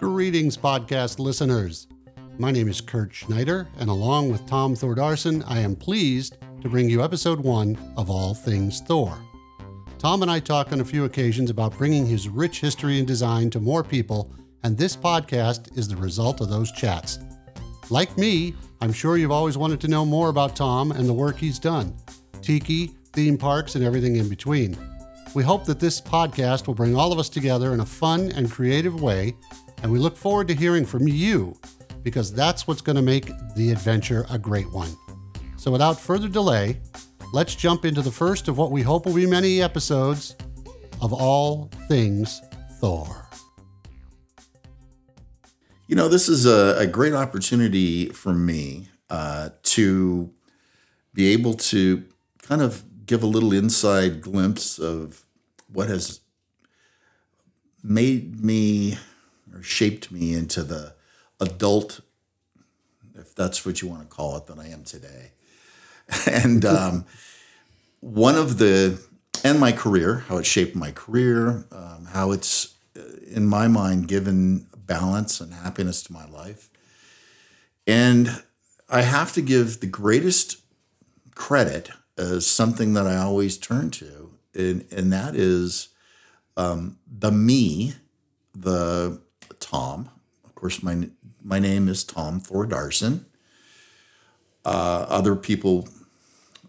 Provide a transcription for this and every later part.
Greetings, podcast listeners. My name is Kurt Schneider, and along with Tom Thordarson, I am pleased to bring you episode one of All Things Thor. Tom and I talk on a few occasions about bringing his rich history and design to more people, and this podcast is the result of those chats. Like me, I'm sure you've always wanted to know more about Tom and the work he's done tiki, theme parks, and everything in between. We hope that this podcast will bring all of us together in a fun and creative way, and we look forward to hearing from you because that's what's going to make the adventure a great one. So, without further delay, let's jump into the first of what we hope will be many episodes of All Things Thor. You know, this is a, a great opportunity for me uh, to be able to kind of give a little inside glimpse of what has made me or shaped me into the adult, if that's what you want to call it, that I am today. And um, one of the, and my career, how it shaped my career, um, how it's, uh, in my mind, given balance and happiness to my life. And I have to give the greatest credit as something that I always turn to, and, and that is um, the me, the Tom. Of course, my my name is Tom Thordarson. Uh, other people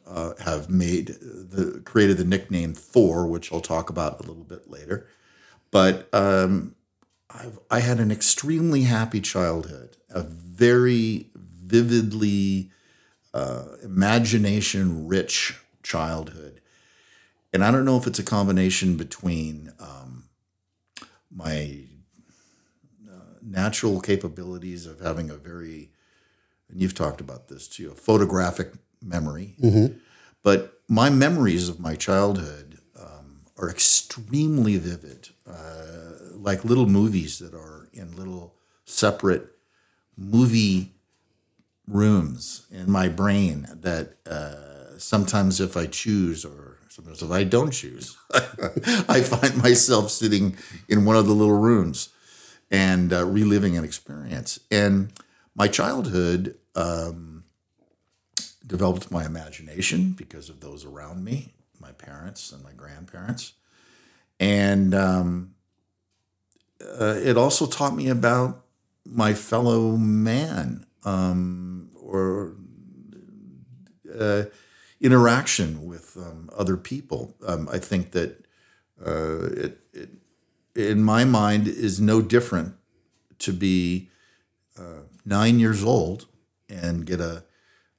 uh, have made the created the nickname Thor, which I'll talk about a little bit later. But um, I've, I had an extremely happy childhood, a very vividly uh, imagination rich childhood. And I don't know if it's a combination between um, my natural capabilities of having a very, and you've talked about this too, a photographic memory. Mm-hmm. But my memories of my childhood um, are extremely vivid, uh, like little movies that are in little separate movie rooms in my brain that uh, sometimes if I choose or sometimes if I don't choose, I find myself sitting in one of the little rooms and uh, reliving an experience. And my childhood um, developed my imagination because of those around me, my parents and my grandparents. And um, uh, it also taught me about my fellow man um, or uh, interaction with um, other people. Um, I think that uh, it, it, in my mind, is no different to be uh, nine years old and get a,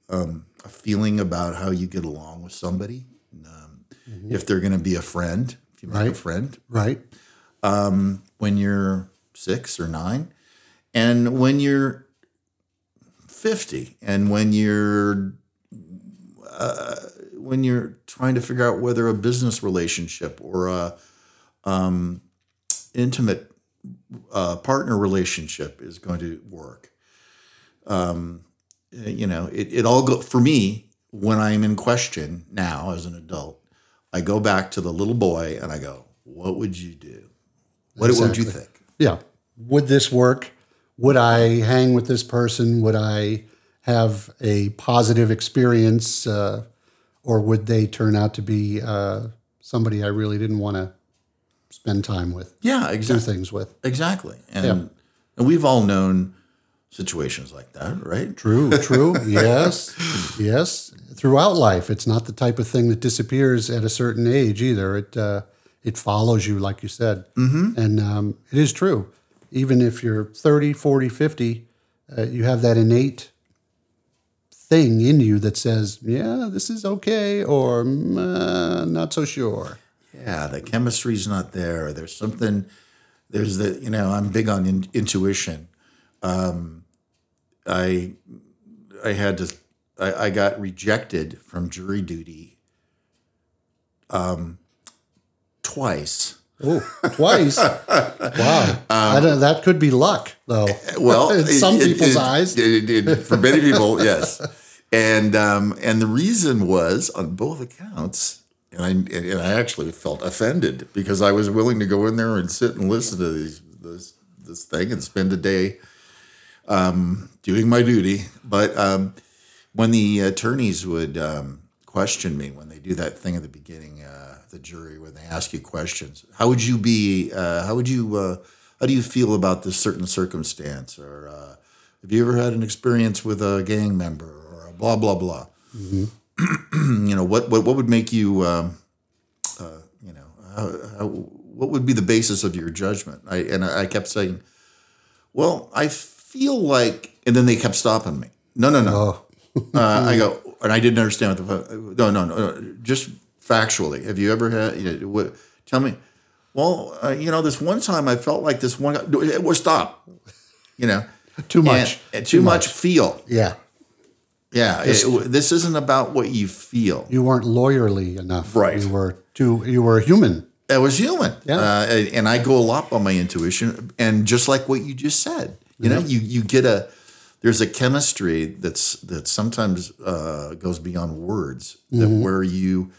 um, a feeling about how you get along with somebody. Mm-hmm. If they're going to be a friend, if you make Right. a friend, Right? um, when you're six or nine, and when you're 50, and when you're uh, when you're trying to figure out whether a business relationship or a um, intimate uh, partner relationship is going to work. Um, you know, it, it all go for me when I'm in question now as an adult. I go back to the little boy and I go, "What would you do? What, what would you think?" Yeah. Would this work? Would I hang with this person? Would I have a positive experience? Uh, or would they turn out to be uh, somebody I really didn't want to spend time with, Yeah, do exactly. things with? Exactly. And Yeah. and we've all known situations like that, right? True, true. yes, yes. Throughout life, it's not the type of thing that disappears at a certain age either. It uh, it follows you, like you said. Mm-hmm. And um, it is true. Even if you're 30, 40, 50, uh, you have that innate thing in you that says, yeah, this is okay, or "Mm, uh, not so sure. Yeah, the chemistry's not there. There's something. There's the you know I'm big on in, intuition. Um, I I had to I, I got rejected from jury duty. Um, twice. Oh, twice. wow. I don't, that could be luck, though. Well, in some it- people's it- eyes. it- for many people, yes. And um, and the reason was on both accounts, and I and I actually felt offended because I was willing to go in there and sit and listen to these this, this thing and spend a day um, doing my duty. But um, when the attorneys would um, question me, when they do that thing at the beginning, uh, the jury, when they ask you questions, how would you be? Uh, how would you? Uh, how do you feel about this certain circumstance? Or uh, have you ever had an experience with a gang member? Or blah blah blah. you know what? What what would make you? Um, uh, you know, how, how, what would be the basis of your judgment? I and I, kept saying, well, I feel like, and then they kept stopping me. No, no, no. Oh, Uh, I go, and I didn't understand what the no, no, no, no. Just factually, have you ever had? You know, what, tell me. Well, uh, you know, this one time I felt like this one. guy- Well, stop. You know, too much. And- and too, much. feel. Yeah. Yeah, it- this isn't about what you feel. You weren't lawyerly enough. Right. You were too. You were human. It was human. Yeah. Uh, and I go a lot by my intuition. And just like what you just said, you know, you, you get a, there's a chemistry that's, that sometimes uh, goes beyond words that where you,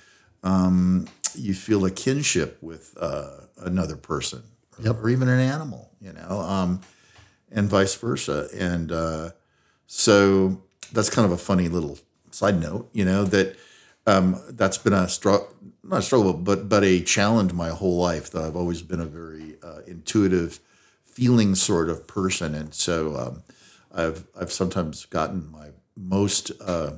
um, you feel a kinship with uh, another person or, Yep. or even an animal, you know, um, and vice versa. And uh, so that's kind of a funny little side note, you know, that um, that's been a struggle, not a struggle, but but a challenge my whole life. That I've always been a very uh, intuitive, feeling sort of person, and so um, I've I've sometimes gotten my most uh,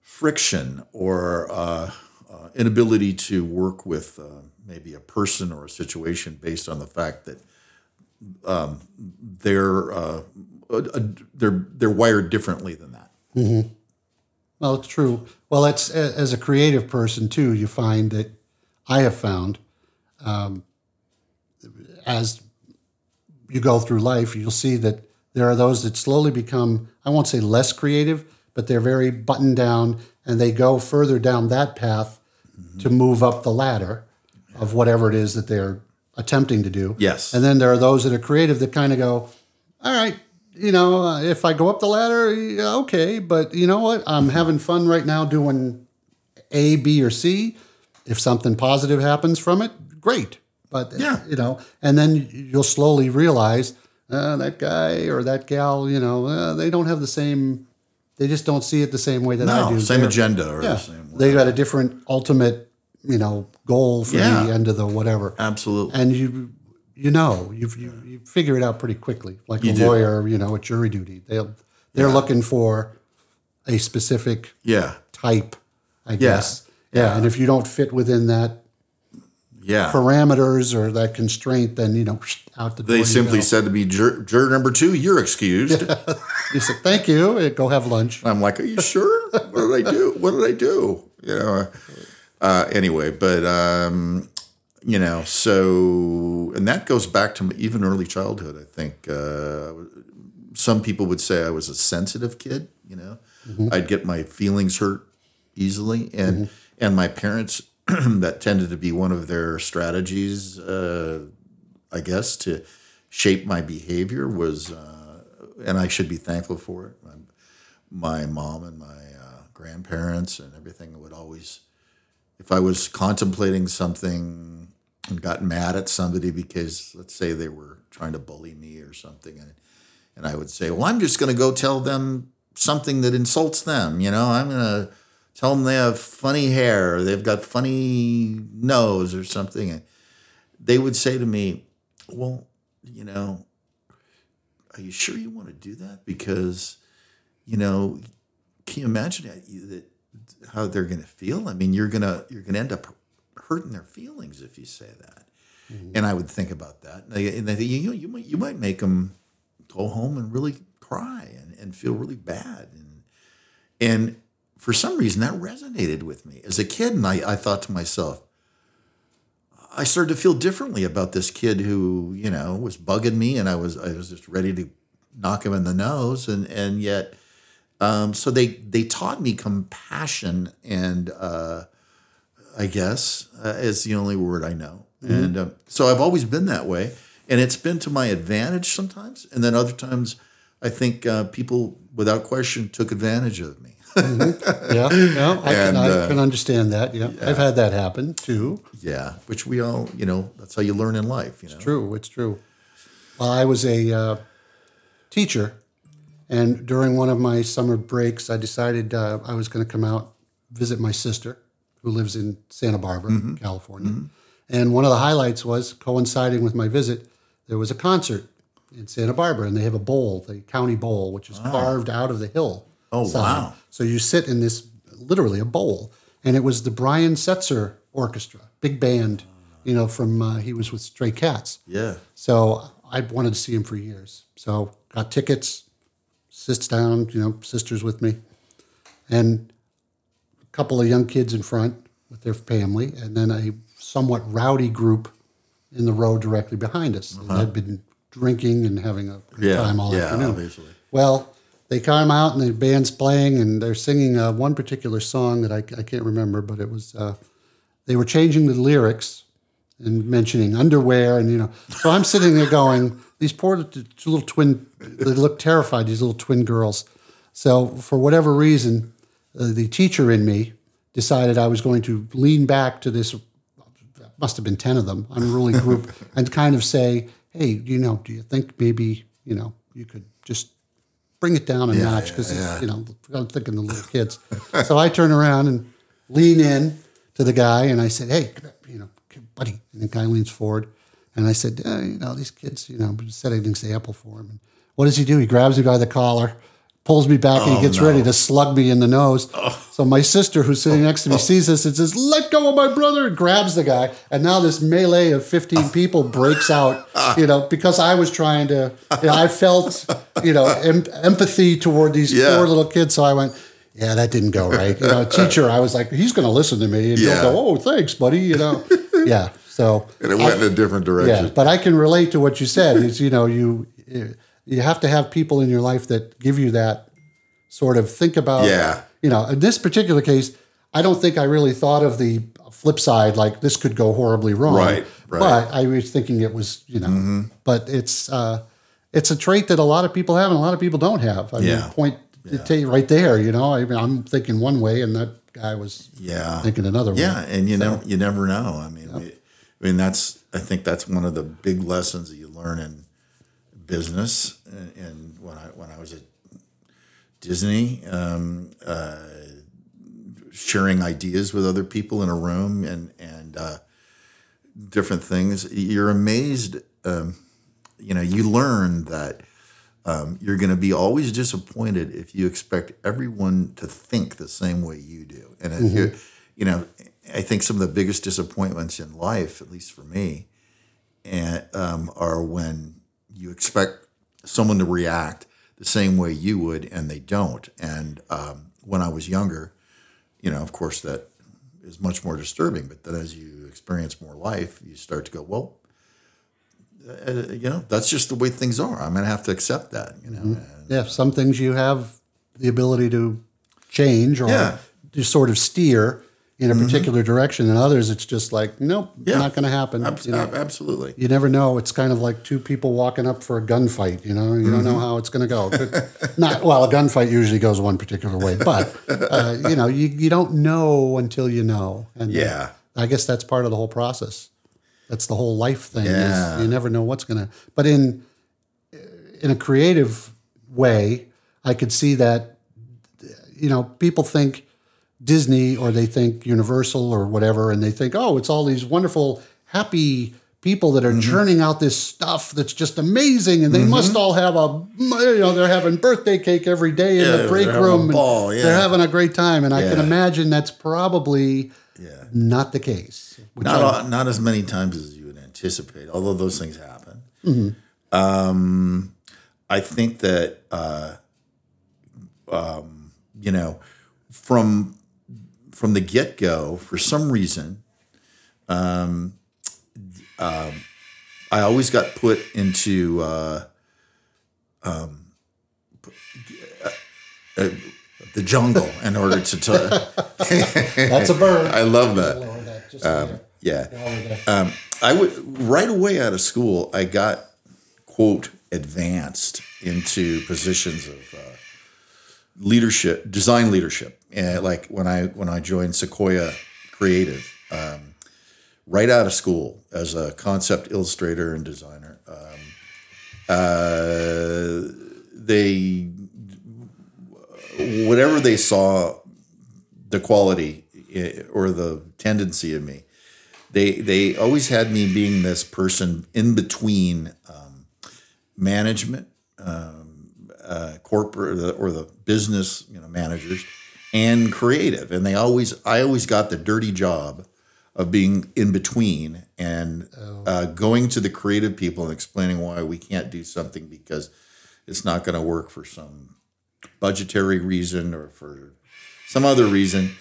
friction or uh, uh, inability to work with uh, maybe a person or a situation based on the fact that um, they're they're they're wired differently than that. Well, it's true. Well, it's as a creative person too. You find that I have found um, as you go through life, you'll see that there are those that slowly become. I won't say less creative, but they're very buttoned down, and they go further down that path to move up the ladder of whatever it is that they're attempting to do. Yes. And then there are those that are creative that kind of go, all right, you know, uh, if I go up the ladder, okay, but you know what? I'm having fun right now doing A, B, or C. If something positive happens from it, great. But Yeah. you know, and then you'll slowly realize uh, that guy or that gal, you know, uh, they don't have the same. They just don't see it the same way that I do. same They're- agenda or Yeah, the same. they got a different ultimate, you know, goal for Yeah. the end of the whatever Absolutely. and you you know you you, figure it out pretty quickly like You a do. lawyer you know at jury duty they'll they're looking for a specific Yeah. type i guess yeah. and if you don't fit within that Yeah. parameters or that constraint then you know out the door They simply said to me, juror, juror number two, you're excused. you said thank you go have lunch I'm like, are you sure? What did I do? What did I do? You know. Uh, anyway, but um, you know, so and that goes back to even early childhood. I think uh, some people would say I was a sensitive kid. You know, I'd get my feelings hurt easily, and and my parents that tended to be one of their strategies. Uh, I guess to shape my behavior was, uh, and I should be thankful for it. My, my mom and my uh, grandparents and everything would always, if I was contemplating something and got mad at somebody because, let's say, they were trying to bully me or something, and and I would say, well, I'm just going to go tell them something that insults them. You know, I'm going to tell them they have funny hair, or they've got funny nose, or something. And they would say to me, well, you know, are you sure you want to do that? Because, you know, can you imagine that, how they're going to feel? I mean, you're gonna you're gonna end up hurting their feelings if you say that. Mm-hmm. And I would think about that, and I, and I think you know, you might you might make them go home and really cry and, and feel really bad, and and for some reason that resonated with me. As a kid, and I, I thought to myself, I started to feel differently about this kid who, you know, was bugging me and I was I was just ready to knock him in the nose. And and yet um, so they they taught me compassion and uh, I guess uh, is the only word I know. And um, so I've always been that way and it's been to my advantage sometimes and then other times I think uh, people without question took advantage of me. Yeah, yeah, I, can, I uh, can understand that. Yeah. I've had that happen too. Yeah, which we all, you know, that's how you learn in life. You know, True, it's true. Well, I was a uh, teacher, and during one of my summer breaks, I decided uh, I was going to come out visit my sister, who lives in Santa Barbara, California. And one of the highlights was coinciding with my visit. There was a concert in Santa Barbara, and they have a bowl, the county bowl, which is carved out of the hill. Oh, side. wow. So you sit in this literally a bowl, and it was the Brian Setzer Orchestra, big band. You know, from uh, he was with Stray Cats. Yeah. So I wanted to see him for years. So got tickets, sits down, you know, sisters with me, and a couple of young kids in front with their family, and then a somewhat rowdy group in the row directly behind us. They had been drinking and having a good Yeah. time all yeah. afternoon. Obviously. Well, they come out and the band's playing and they're singing uh, one particular song that I, I can't remember, but it was uh, they were changing the lyrics and mentioning underwear and you know. So I'm sitting there going, these poor two little twin, they look terrified. These little twin girls. So for whatever reason, uh, the teacher in me decided I was going to lean back to this. Must have been ten of them, unruly group, and kind of say, "Hey, you know, do you think maybe you know you could just bring it down a notch because you know I'm thinking the little kids. so I turn around and lean in to the guy and I said, "Hey, you know, buddy." And the guy leans forward and I said, eh, "You know, these kids, you know, set an example for him." And what does he do? He grabs me by the collar, pulls me back, and he gets ready to slug me in the nose. So my sister, who's sitting next to me, sees this and says, "Let go of my brother!" and grabs the guy. And now this melee of fifteen people breaks out. You know, because I was trying to, you know, I felt, you know, em- empathy toward these Yeah. poor little kids. So I went. Yeah, that didn't go right. You know, teacher, I was like, he's going to listen to me, and Yeah. he'll go, "Oh, thanks, buddy." You know, yeah. So And it went in a different direction. yeah, but I can relate to what you said. Is you know you you have to have people in your life that give you that sort of think about. Yeah. You know, in this particular case, I don't think I really thought of the flip side, like this could go horribly wrong. Right, right. Mm-hmm. But I was thinking it was, you know, but it's uh, it's a trait that a lot of people have and a lot of people don't have. I Yeah. mean, point to tell you right there. You know, I mean, I'm thinking one way, and that guy was Yeah. thinking another way. Yeah, and you never you never know. I mean, we, I mean that's I think that's one of the big lessons that you learn in business. And, and when I when I was at Disney, um, uh, sharing ideas with other people in a room and and uh, different things, you're amazed. Um, you know, you learn that. Um, you're going to be always disappointed if you expect everyone to think the same way you do. And if you, you know, I think some of the biggest disappointments in life, at least for me, and um, are when you expect someone to react the same way you would, and they don't. And um, when I was younger, you know, of course, that is much more disturbing. But then, as you experience more life, you start to go, well. Uh, you know, that's just the way things are. I'm going to have to accept that. You know, and, Yeah, some things you have the ability to change or Yeah. to sort of steer in a particular direction, and others it's just like, nope, Yeah. not going to happen. Abs- you know, ab- absolutely. you never know. It's kind of like two people walking up for a gunfight. You know, you don't know how it's going to go. Not well. A gunfight usually goes one particular way, but uh, you know, you, you don't know until you know. And uh, Yeah. I guess that's part of the whole process. That's the whole life thing. Yeah. Is you never know what's going to. But in in a creative way, I could see that. You know, people think Disney or they think Universal or whatever, and they think, oh, it's all these wonderful, happy people that are Mm-hmm. churning out this stuff that's just amazing, and they must all have a, you know, they're having birthday cake every day in Yeah, the break room. ball, yeah. They're having a great time, and I can imagine that's probably not the case. Which Not I- all, not as many times as you would anticipate, although those things happen. Mm-hmm. Um, I think that uh, um, you know from from the get go, for some reason, um, um, I always got put into. Uh, um, uh, the jungle in order to. to that's a bird. I love that. Lower that just Um, there. Yeah. Um, I would right away out of school. I got quote advanced into positions of uh, leadership, design leadership. And like when I when I joined Sequoia Creative, um, right out of school as a concept illustrator and designer, um, uh, they whatever they saw the quality eh, or the tendency of me they they always had me being this person in between um, management um, uh, corporate or the, or the business you know managers and creative and they always i always got the dirty job of being in between and uh, going to the creative people and explaining why we can't do something because it's not going to work for some budgetary reason or for some other reason.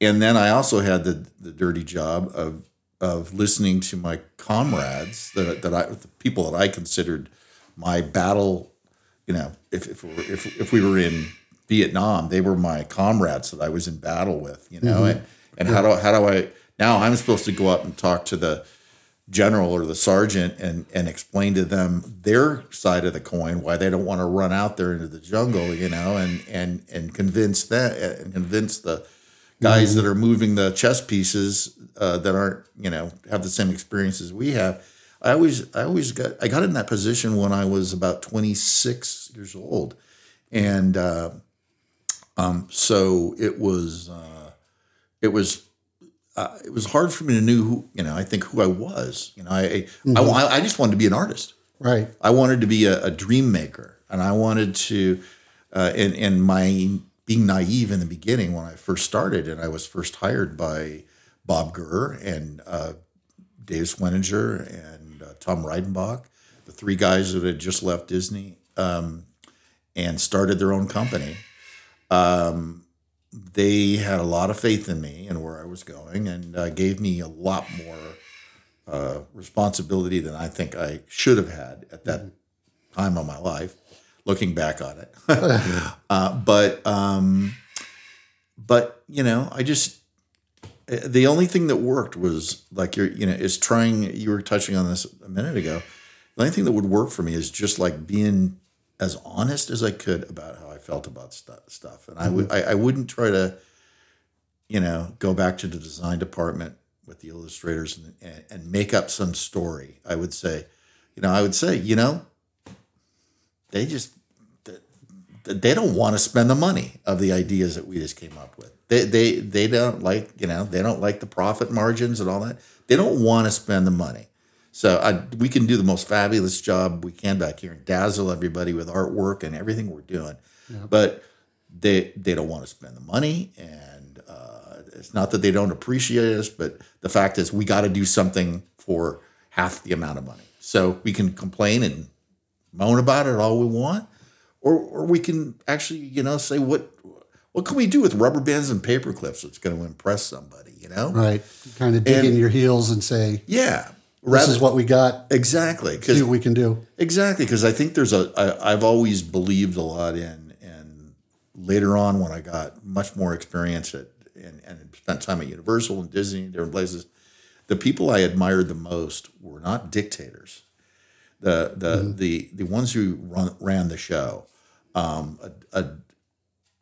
And then I also had the, the dirty job of of listening to my comrades that, that I the people that I considered my battle, you know, if if, we if, if we were in Vietnam, they were my comrades that I was in battle with, you know, mm-hmm. and and how do how do I now I'm supposed to go up and talk to the general or the sergeant and and explain to them their side of the coin why they don't want to run out there into the jungle you know and and and convince that and convince the guys mm-hmm. that are moving the chess pieces uh, that aren't you know have the same experience as we have i always i always got i got in that position when i was about 26 years old and uh, um, so it was uh, it was uh, it was hard for me to know who you know. I think who I was. You know, I mm-hmm. I, I, just wanted to be an artist. Right. I wanted to be a, a dream maker, and I wanted to. Uh, and and my being naive in the beginning when I first started, and I was first hired by Bob Gurr and uh, Dave Schweninger and uh, Tom Reidenbach, the three guys that had just left Disney um, and started their own company. Um, they had a lot of faith in me and where I was going, and uh, gave me a lot more uh, responsibility than I think I should have had at that time of my life. Looking back on it, uh, but um, but you know, I just the only thing that worked was like you're you know is trying. You were touching on this a minute ago. The only thing that would work for me is just like being as honest as I could about how I felt about st- stuff, and mm-hmm. I would I, I wouldn't try to, you know, go back to the design department with the illustrators and, and, and make up some story. I would say, you know, I would say, you know, they just they don't want to spend the money of the ideas that we just came up with. They they they don't like you know they don't like the profit margins and all that. They don't want to spend the money. So I, we can do the most fabulous job we can back here and dazzle everybody with artwork and everything we're doing, but they they don't want to spend the money, and uh, it's not that they don't appreciate us, but the fact is we got to do something for half the amount of money. So we can complain and moan about it all we want, or or we can actually you know say what what can we do with rubber bands and paper clips that's going to impress somebody, you know? Right. Kind of dig and, in your heels and say, yeah, Rather, this is what we got. Exactly. See what we can do. Exactly. Because I think there's a. I, I've always believed a lot in, and later on when I got much more experience at, and, and spent time at Universal and Disney and different places, the people I admired the most were not dictators. The the mm-hmm. the the ones who run, ran the show, um, a, a,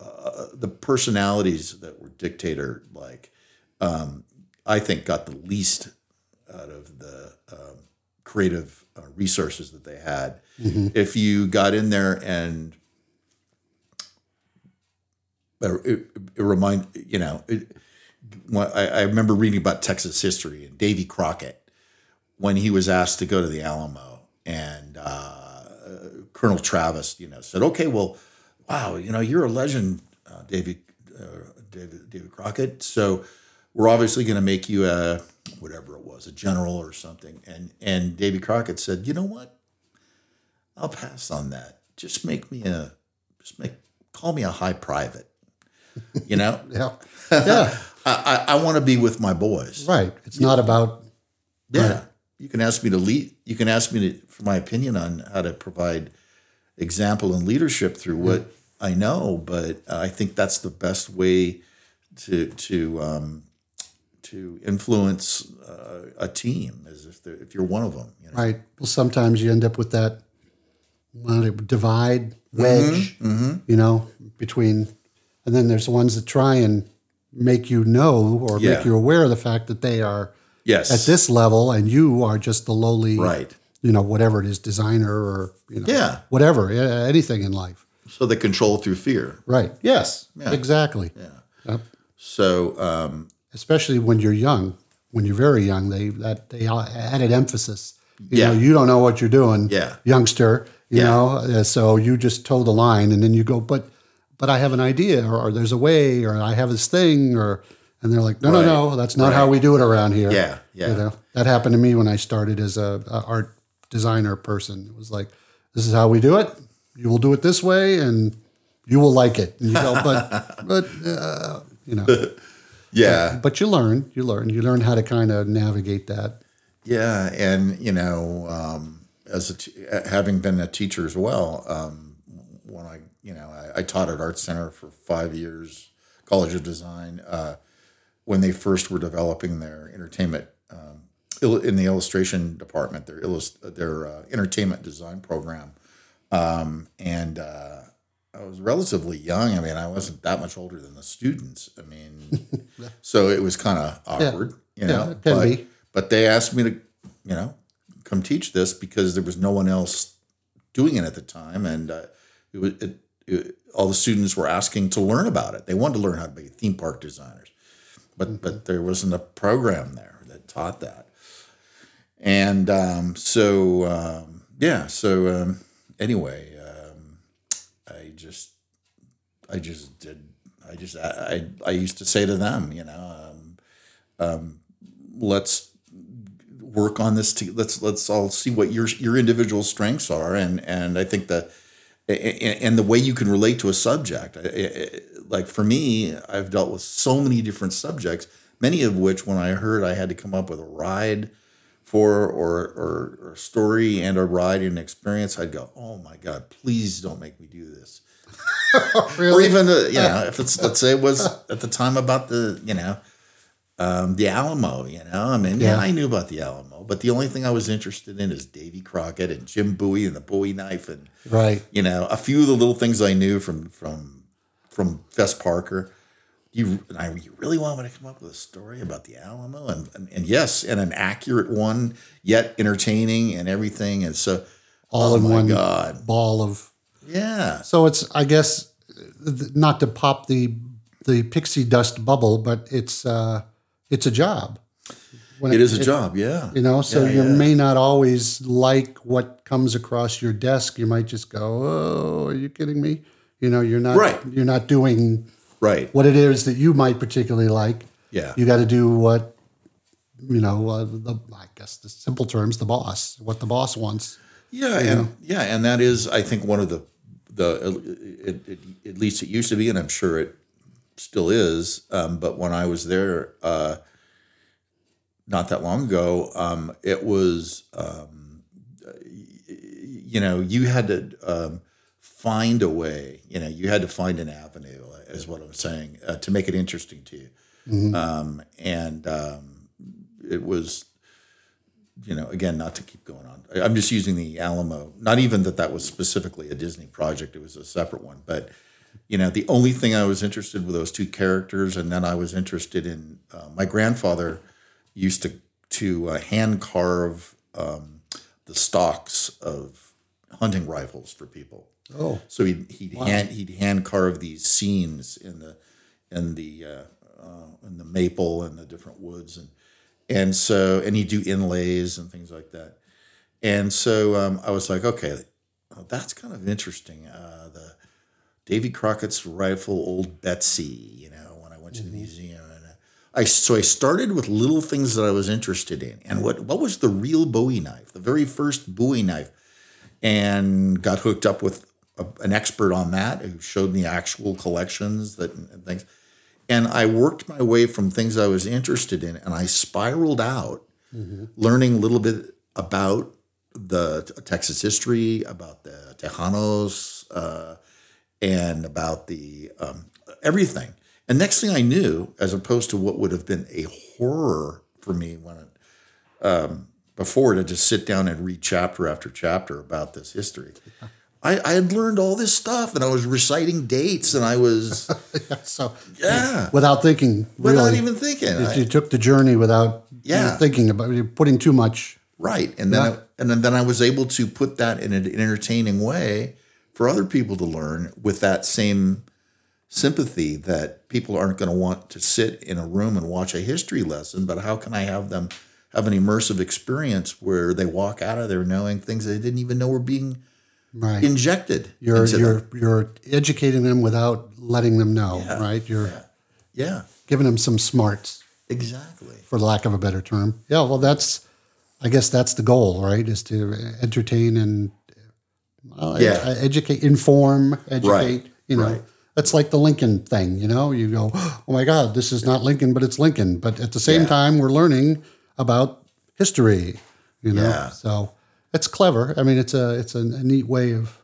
uh, the personalities that were dictator like, um, I think got the least out of the um, creative uh, resources that they had. Mm-hmm. If you got in there and uh, it, it remind you know, it, I, I remember reading about Texas history and Davy Crockett when he was asked to go to the Alamo and uh, Colonel Travis, you know, said, "Okay, well, wow, you know, you're a legend, uh, Davy, uh, David, David Crockett. So we're obviously going to make you a whatever it was, a general or something. And and Davy Crockett said, you know what? I'll pass on that. Just make me a just make call me a high private. You know? yeah. Yeah. I, I, I want to be with my boys. Right. It's not about Yeah. Right. You can ask me to lead you can ask me to, for my opinion on how to provide example and leadership through what. I know, but I think that's the best way to to um, to influence uh, a team as if if you're one of them. You know? Right. Well, sometimes you end up with that divide wedge, you know, between, and then there's the ones that try and make you know or Yeah. make you aware of the fact that they are Yes. at this level and you are just the lowly, Right. You know, whatever it is, designer or, you know, Yeah. whatever, anything in life. So they control through fear. Right. Yes. Yeah. Exactly. Yeah. Yep. So um, Especially when you're young, when you're very young, they that they added emphasis. You Yeah. know, you don't know what you're doing, Yeah. youngster. You Yeah. know, uh, so you just toe the line, and then you go, but but I have an idea, or, or there's a way, or I have this thing, or and they're like, no, Right. no, no, that's not how we do it around here. Yeah, yeah. You know, that happened to me when I started as a, a art designer person. It was like, this is how we do it. You will do it this way, and you will like it. And you go, but but uh, you know, yeah, but you learn, you learn, you learn how to kind of navigate that. yeah, and you know, um, as a t- having been a teacher as well, um, when I you know I, I taught at Art Center for five years, College of Design. Uh, when they first were developing their entertainment um, in the illustration department, their illust- their uh, entertainment design program, um, and uh, I was relatively young. I mean, I wasn't that much older than the students. I mean, so it was kind of awkward, you know. Yeah, can but, be. but they asked me to, you know, come teach this because there was no one else doing it at the time, and uh, it was it, it, all the students were asking to learn about it. They wanted to learn how to be theme park designers, but but there wasn't a program there that taught that. And um, so um, yeah, so um, anyway, um, I just I just did I just I I, I used to say to them, you know, um, um, let's work on this. To, let's let's all see what your your individual strengths are, and and I think that and, the way you can relate to a subject. Like for me, I've dealt with so many different subjects, many of which, when I heard I had to come up with a ride for or or, or a story and a ride and experience, I'd go, "Oh my God, please don't make me do this." Or even uh, you know, if it's let's say it was at the time about the you know um, the Alamo. You know, I mean, yeah. Yeah. I knew about the Alamo, but the only thing I was interested in is Davy Crockett and Jim Bowie and the Bowie knife, and Right. you know, a few of the little things I knew from from from Fess Parker. You, I, you really want me to come up with a story about the Alamo, and, and and yes, and an accurate one, yet entertaining and everything, and so All oh in one God, ball of. yeah, So it's, I guess, not to pop the the pixie dust bubble, but it's uh, it's a job. When it is a job, yeah, You know, so Yeah, you yeah. may not always like what comes across your desk. You might just go, "Oh, are you kidding me?" You know, you're not Right. you're not doing right, what it is that you might particularly like. yeah, You got to do what you know. Uh, the I guess the simple terms, the boss, what the boss wants. Yeah, and yeah, and that is, I think, one of the the it, it, at least it used to be, and I'm sure it still is. Um, but when I was there, uh, not that long ago, um, it was, um, you know, you had to um, find a way. You know, you had to find an avenue, is what I'm saying, uh, to make it interesting to you. Um, and um, it was you know, again, not to keep going on. I'm just using the Alamo. Not even that that was specifically a Disney project; it was a separate one. But you know, the only thing I was interested with those two characters, and then I was interested in uh, my grandfather used to to uh, hand carve um, the stocks of hunting rifles for people. Oh, So he'd he'd hand he'd hand carve these scenes in the in the uh, uh, in the maple and the different woods and and so and he'd do inlays and things like that. And so um, I was like, okay, well, that's kind of interesting. Uh, the Davy Crockett's rifle, Old Betsy. You know, when I went to the museum, and uh, I so I started with little things that I was interested in, and what what was the real Bowie knife, the very first Bowie knife, and got hooked up with a, an expert on that who showed me actual collections that and things. And I worked my way from things I was interested in, and I spiraled out, learning a little bit about the Texas history, about the Tejanos, uh, and about the um, everything. And next thing I knew, as opposed to what would have been a horror for me when it, um, before to just sit down and read chapter after chapter about this history, I, I had learned all this stuff and I was reciting dates and I was so yeah without thinking, without even thinking. you, I- you took the journey without Yeah. thinking about you putting too much. Right. And then I, and then I was able to put that in an entertaining way for other people to learn with that same sympathy that people aren't going to want to sit in a room and watch a history lesson, but how can I have them have an immersive experience where they walk out of there knowing things they didn't even know were being Right. injected You're you're them. you're educating them without letting them know, right? You're Yeah. giving them some smarts, Exactly. for lack of a better term. Yeah, well, that's, I guess that's the goal, right? Is to entertain and well, Yeah. ed- educate, inform, educate. Right, You know, right. that's like the Lincoln thing. You know, you go, oh my God, this is not Lincoln, but it's Lincoln. But at the same Yeah. time, we're learning about history. You know, Yeah. so it's clever. I mean, it's a it's a, a neat way of.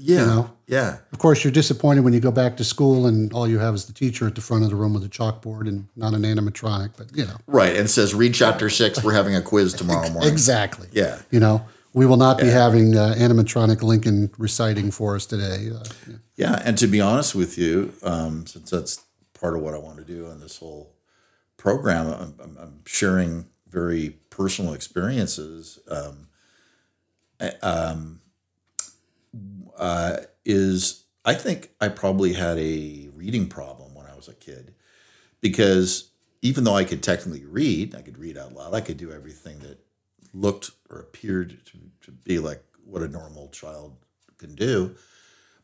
Yeah. know? Yeah. Of course, you're disappointed when you go back to school and all you have is the teacher at the front of the room with a chalkboard and not an animatronic. But you know, Right. And it says read chapter six. We're having a quiz tomorrow morning. exactly. Yeah. You know, we will not be having uh, animatronic Lincoln reciting for us today. Uh, yeah. Yeah, and to be honest with you, um, since that's part of what I want to do on this whole program, I'm, I'm, I'm sharing very personal experiences. Um, um, uh, is I think I probably had a reading problem when I was a kid because even though I could technically read, I could read out loud, I could do everything that looked or appeared to, to be like what a normal child can do.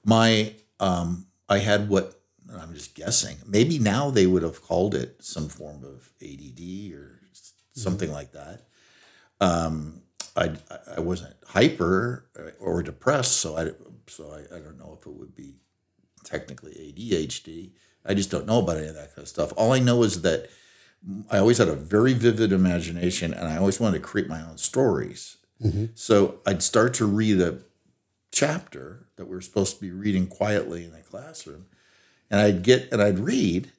My um, I had what I'm just guessing. Maybe now they would have called it some form of ADD or s- something like that. Um, I I wasn't hyper or depressed, so I so I, I don't know if it would be technically ADHD. I just don't know about any of that kind of stuff. All I know is that I always had a very vivid imagination, and I always wanted to create my own stories. Mm-hmm. So I'd start to read a chapter that we were supposed to be reading quietly in the classroom, and I'd get and I'd read,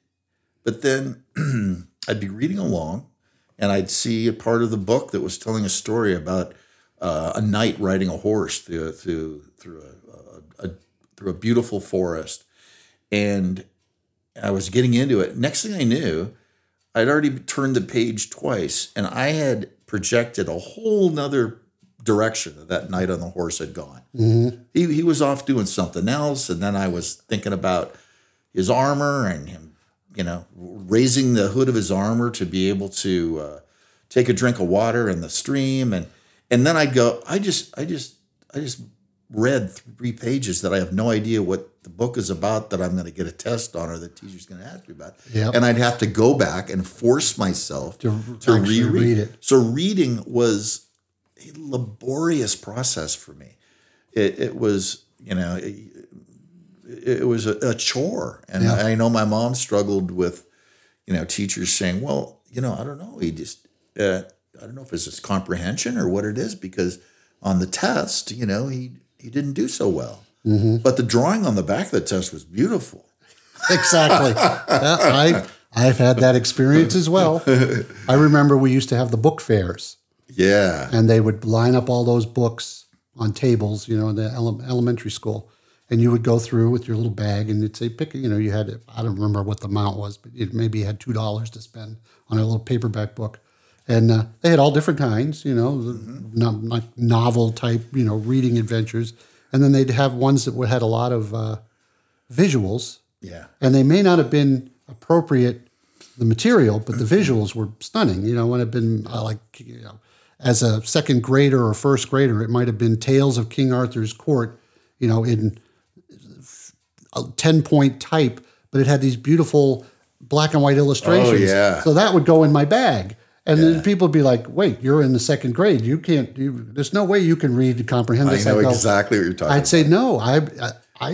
but then I'd be reading along, and I'd see a part of the book that was telling a story about uh, a knight riding a horse through through through a, a, a through a beautiful forest, and I was getting into it. Next thing I knew, I'd already turned the page twice, and I had projected a whole nother direction that that knight on the horse had gone. He he was off doing something else, and then I was thinking about his armor and him, you know, raising the hood of his armor to be able to uh, take a drink of water in the stream, and and then I'd go, I just I just I just read three pages that I have no idea what the book is about that I'm going to get a test on or the teacher's going to ask me about. Yep. And I'd have to go back and force myself To to, reread read it. So reading was a laborious process for me. It, it was, you know, it, it was a, a chore. And Yeah. I know my mom struggled with, you know, teachers saying, well, you know, I don't know. He just, uh, I don't know if it's his comprehension or what it is because on the test, you know, he, he didn't do so well. Mm-hmm. But the drawing on the back of the test was beautiful. exactly. I I've had that experience as well. I remember we used to have the book fairs, Yeah. and they would line up all those books on tables, you know, in the ele- elementary school, and you would go through with your little bag, and you'd say, pick, you know, you had I don't remember what the amount was, but it maybe you had two dollars to spend on a little paperback book. And uh, they had all different kinds, you know, not, not novel type, you know, reading adventures. And then they'd have ones that had a lot of uh, visuals, Yeah. and they may not have been appropriate the material but the visuals were stunning you know when it had been uh, like you know as a second grader or first grader it might have been tales of king arthur's court you know in 10 point type but it had these beautiful black and white illustrations Oh, yeah. so that would go in my bag and then people would be like wait you're in the second grade you can't you, there's no way you can read and comprehend this. I know go, exactly what you're talking I'd say no. I, I, I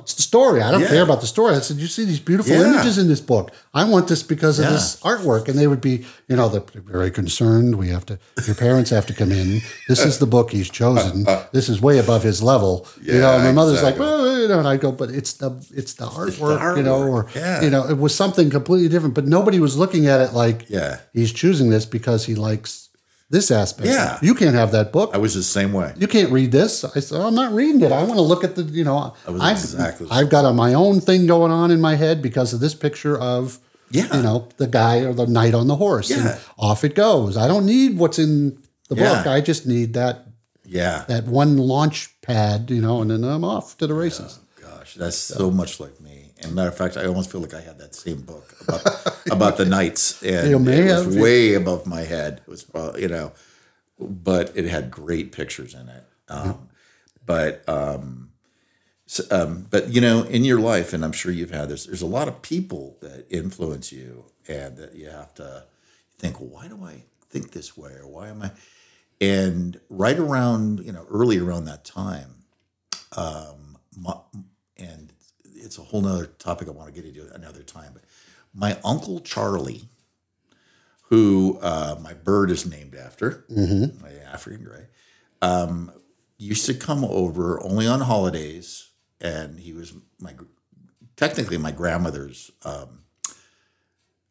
it's the story. I don't Yeah. care about the story. I said, you see these beautiful Yeah. images in this book. I want this because of Yeah. this artwork. And they would be, you know, they're very concerned. We have to. Your parents have to come in. This is the book he's chosen. This is way above his level. you know, and my mother's exactly. like, well, you know, and I go, but it's the it's the artwork, you know, or you know, it was something completely different. But nobody was looking at it like, Yeah. he's choosing this because he likes this aspect. Yeah. You can't have that book. I was the same way. you can't read this. I said, I'm not reading it. I want to look at the, you know, was I've, exactly I've got a, my own thing going on in my head because of this picture of, Yeah. you know, the guy or the knight on the horse. Yeah. And off it goes. I don't need what's in the Yeah. book. I just need that, Yeah. that one launch pad, you know, and then I'm off to the races. Oh, gosh, that's so much like me. And matter of fact, I almost feel like I had that same book about, about the knights, and You may it was have. way above my head. It was, you know, but it had great pictures in it. Um, But, um, so, um, but you know, in your life, and I'm sure you've had this. There's a lot of people that influence you, and that you have to think, well, why do I think this way, or why am I? And right around, you know, early around that time, my, and it's a whole nother topic I want to get into another time. But my uncle Charlie, who uh, my bird is named after, my African gray, um, used to come over only on holidays, and he was my technically my grandmother's um,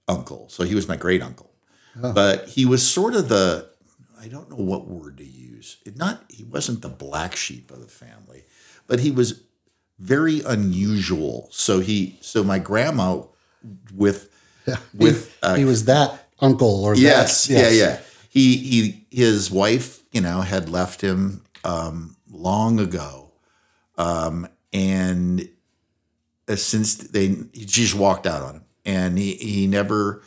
uncle, so he was my great uncle, but he was sort of the I don't know what word to use. It not he wasn't the black sheep of the family, but he was very unusual. So he so my grandma with with uh, he was that uncle or yes, that, yeah yeah. He he his wife you know had left him um, long ago, um, and uh, since they he just walked out on him, and he he never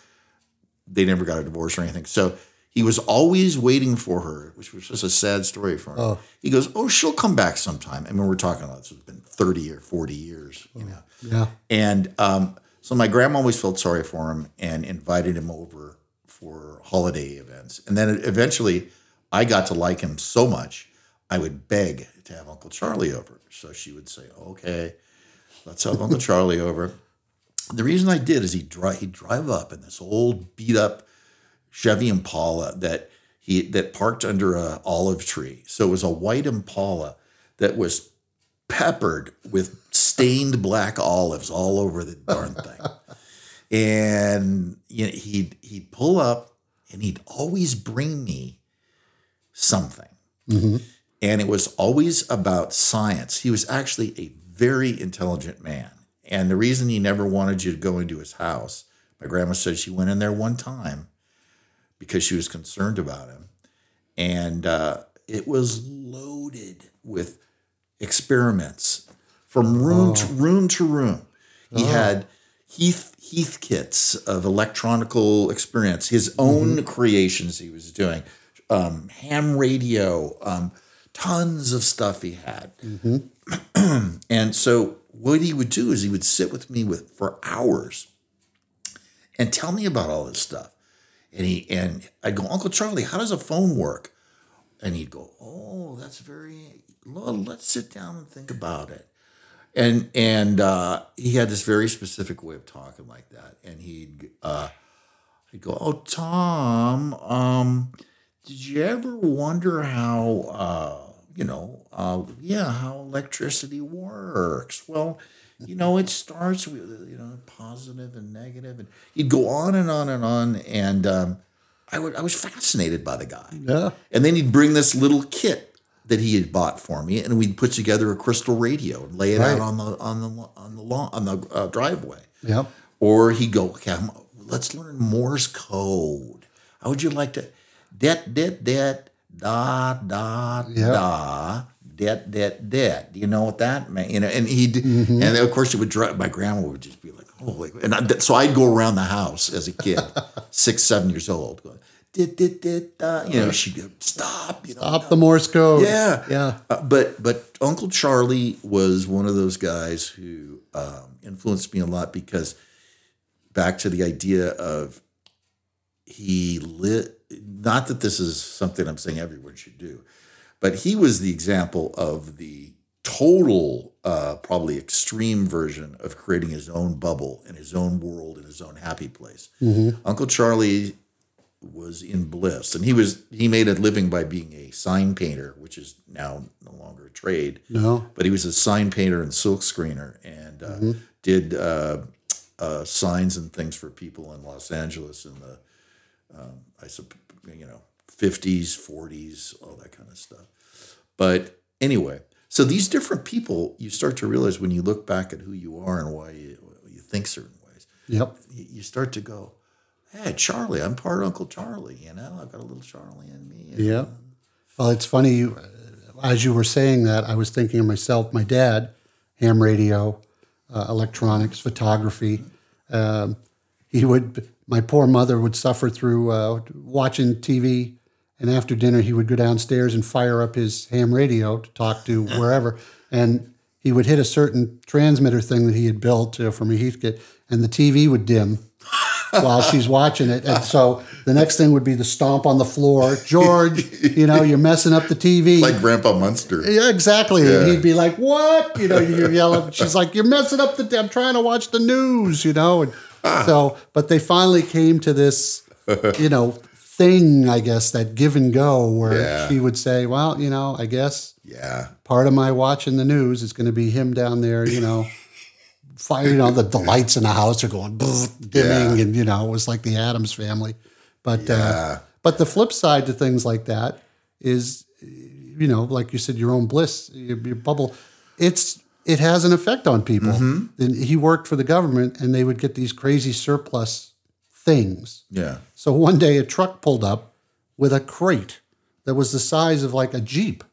they never got a divorce or anything. So he was always waiting for her, which was just a sad story for him. He goes, "Oh, she'll come back sometime." I mean, we're talking about this has been thirty or forty years, you know. Yeah. And um, so my grandma always felt sorry for him and invited him over for holiday events. And then eventually I got to like him so much, I would beg to have Uncle Charlie over. So she would say, okay, let's have Uncle Charlie over. The reason I did is he'd drive, he'd drive up in this old beat up Chevy Impala that he that parked under a olive tree. So it was a white Impala that was peppered with stained black olives all over the darn thing. and you know, he'd he'd pull up and he'd always bring me something. Mm-hmm. And it was always about science. He was actually a very intelligent man. And the reason he never wanted you to go into his house, my grandma said she went in there one time because she was concerned about him. And uh, it was loaded with experiments from room to room to room. He had Heath Heath kits of electronical experience, his own creations he was doing, um, ham radio, um, tons of stuff he had. and so what he would do is he would sit with me with for hours and tell me about all this stuff. And he and I'd go, Uncle Charlie, how does a phone work? And he'd go, Oh, that's very well, let's sit down and think about it. And and uh, he had this very specific way of talking like that. And he'd uh, he'd go, Oh, Tom, um, did you ever wonder how uh, you know, uh, yeah, how electricity works? Well, you know, it starts with you know positive and negative, and he'd go on and on and on, and um, I would I was fascinated by the guy. Yeah. And then he'd bring this little kit that he had bought for me, and we'd put together a crystal radio and lay it Right. out on the on the on the lawn on the uh, driveway. Yep. Or he'd go, okay, I'm- let's learn Morse code. How would you like to? Det det det da da Yeah. da det det det. Do you know what that meant? You know, and he'd Mm-hmm. and of course it would drive. My grandma would just be like, holy. And I, so I'd go around the house as a kid, six seven years old, going. Dit, dit, dit, da. You know, she'd go, stop. You know, Up the Morse code. yeah, Yeah. Uh, but but Uncle Charlie was one of those guys who um, influenced me a lot because back to the idea of he lit. Not that this is something I'm saying everyone should do, but he was the example of the total, uh, probably extreme version of creating his own bubble in his own world in his own happy place. Uncle Charlie was in bliss and he was he made a living by being a sign painter which is now no longer a trade No. but he was a sign painter and silk screener and uh, did uh, uh, signs and things for people in Los Angeles in the um, I sup- you know 50s, 40s, all that kind of stuff. But anyway, so these different people, you start to realize when you look back at who you are and why you, you think certain ways, Yep. you, start to go, hey, Charlie, I'm part Uncle Charlie, you know, I've got a little Charlie in me. And Yeah. Well, it's funny. You, as you were saying that, I was thinking of myself. My dad, ham radio, uh, electronics, photography. Um, he would. My poor mother would suffer through uh, watching TV, and after dinner, he would go downstairs and fire up his ham radio to talk to wherever, and he would hit a certain transmitter thing that he had built uh, from a Heathkit, and the TV would dim while she's watching it. And so the next thing would be the stomp on the floor. George, you know, you're messing up the TV. Like Grandpa Munster. yeah, exactly. And he'd be like, "What?" You know, you yell. Up. She's like, "You're messing up the. I'm trying to watch the news." You know, and so, but they finally came to this, you know, thing. I guess that give and go where Yeah. she would say, "Well, you know, I guess Yeah. part of my watching the news is going to be him down there." You know. Fire, you know, the, the lights in the house are going dimming, and you know, it was like the Addams family. But uh, but the flip side to things like that is, you know, like you said, your own bliss, your, your bubble. It's it has an effect on people. Mm-hmm. And he worked for the government, and they would get these crazy surplus things. Yeah. So one day, a truck pulled up with a crate that was the size of like a jeep,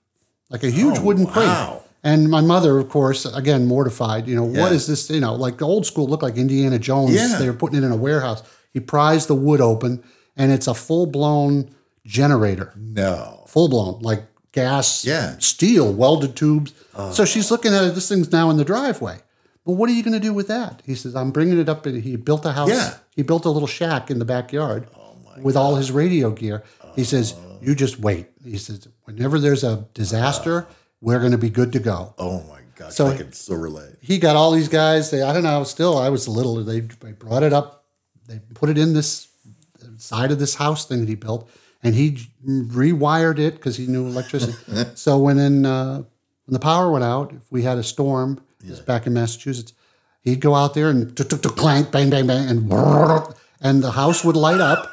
like a huge oh, wooden crate. Oh, wow. And my mother, of course, again mortified. You know, what Yeah. is this? You know, like the old school looked like Indiana Jones. Yeah. They were putting it in a warehouse. He pries the wood open, and it's a full blown generator, No. full blown like gas, Yeah. steel, welded tubes. Oh. so she's looking at it. This thing's now in the driveway. But what are you going to do with that? He says, I'm bringing it up. And he built a house. Yeah. He built a little shack in the backyard oh with all his radio gear. He says, You just wait. He says, Whenever there's a disaster, we're going to be good to go. Oh my gosh. So- I can so relate. He got all these guys. They, I don't know, still, I was little. They, they brought it up. They put it in this side of this house thing that he built. And he rewired it because he knew electricity. so when in, uh, when the power went out, if we had a storm, was back in Massachusetts, he'd go out there and clank, bang, bang, bang, and and the house would light up.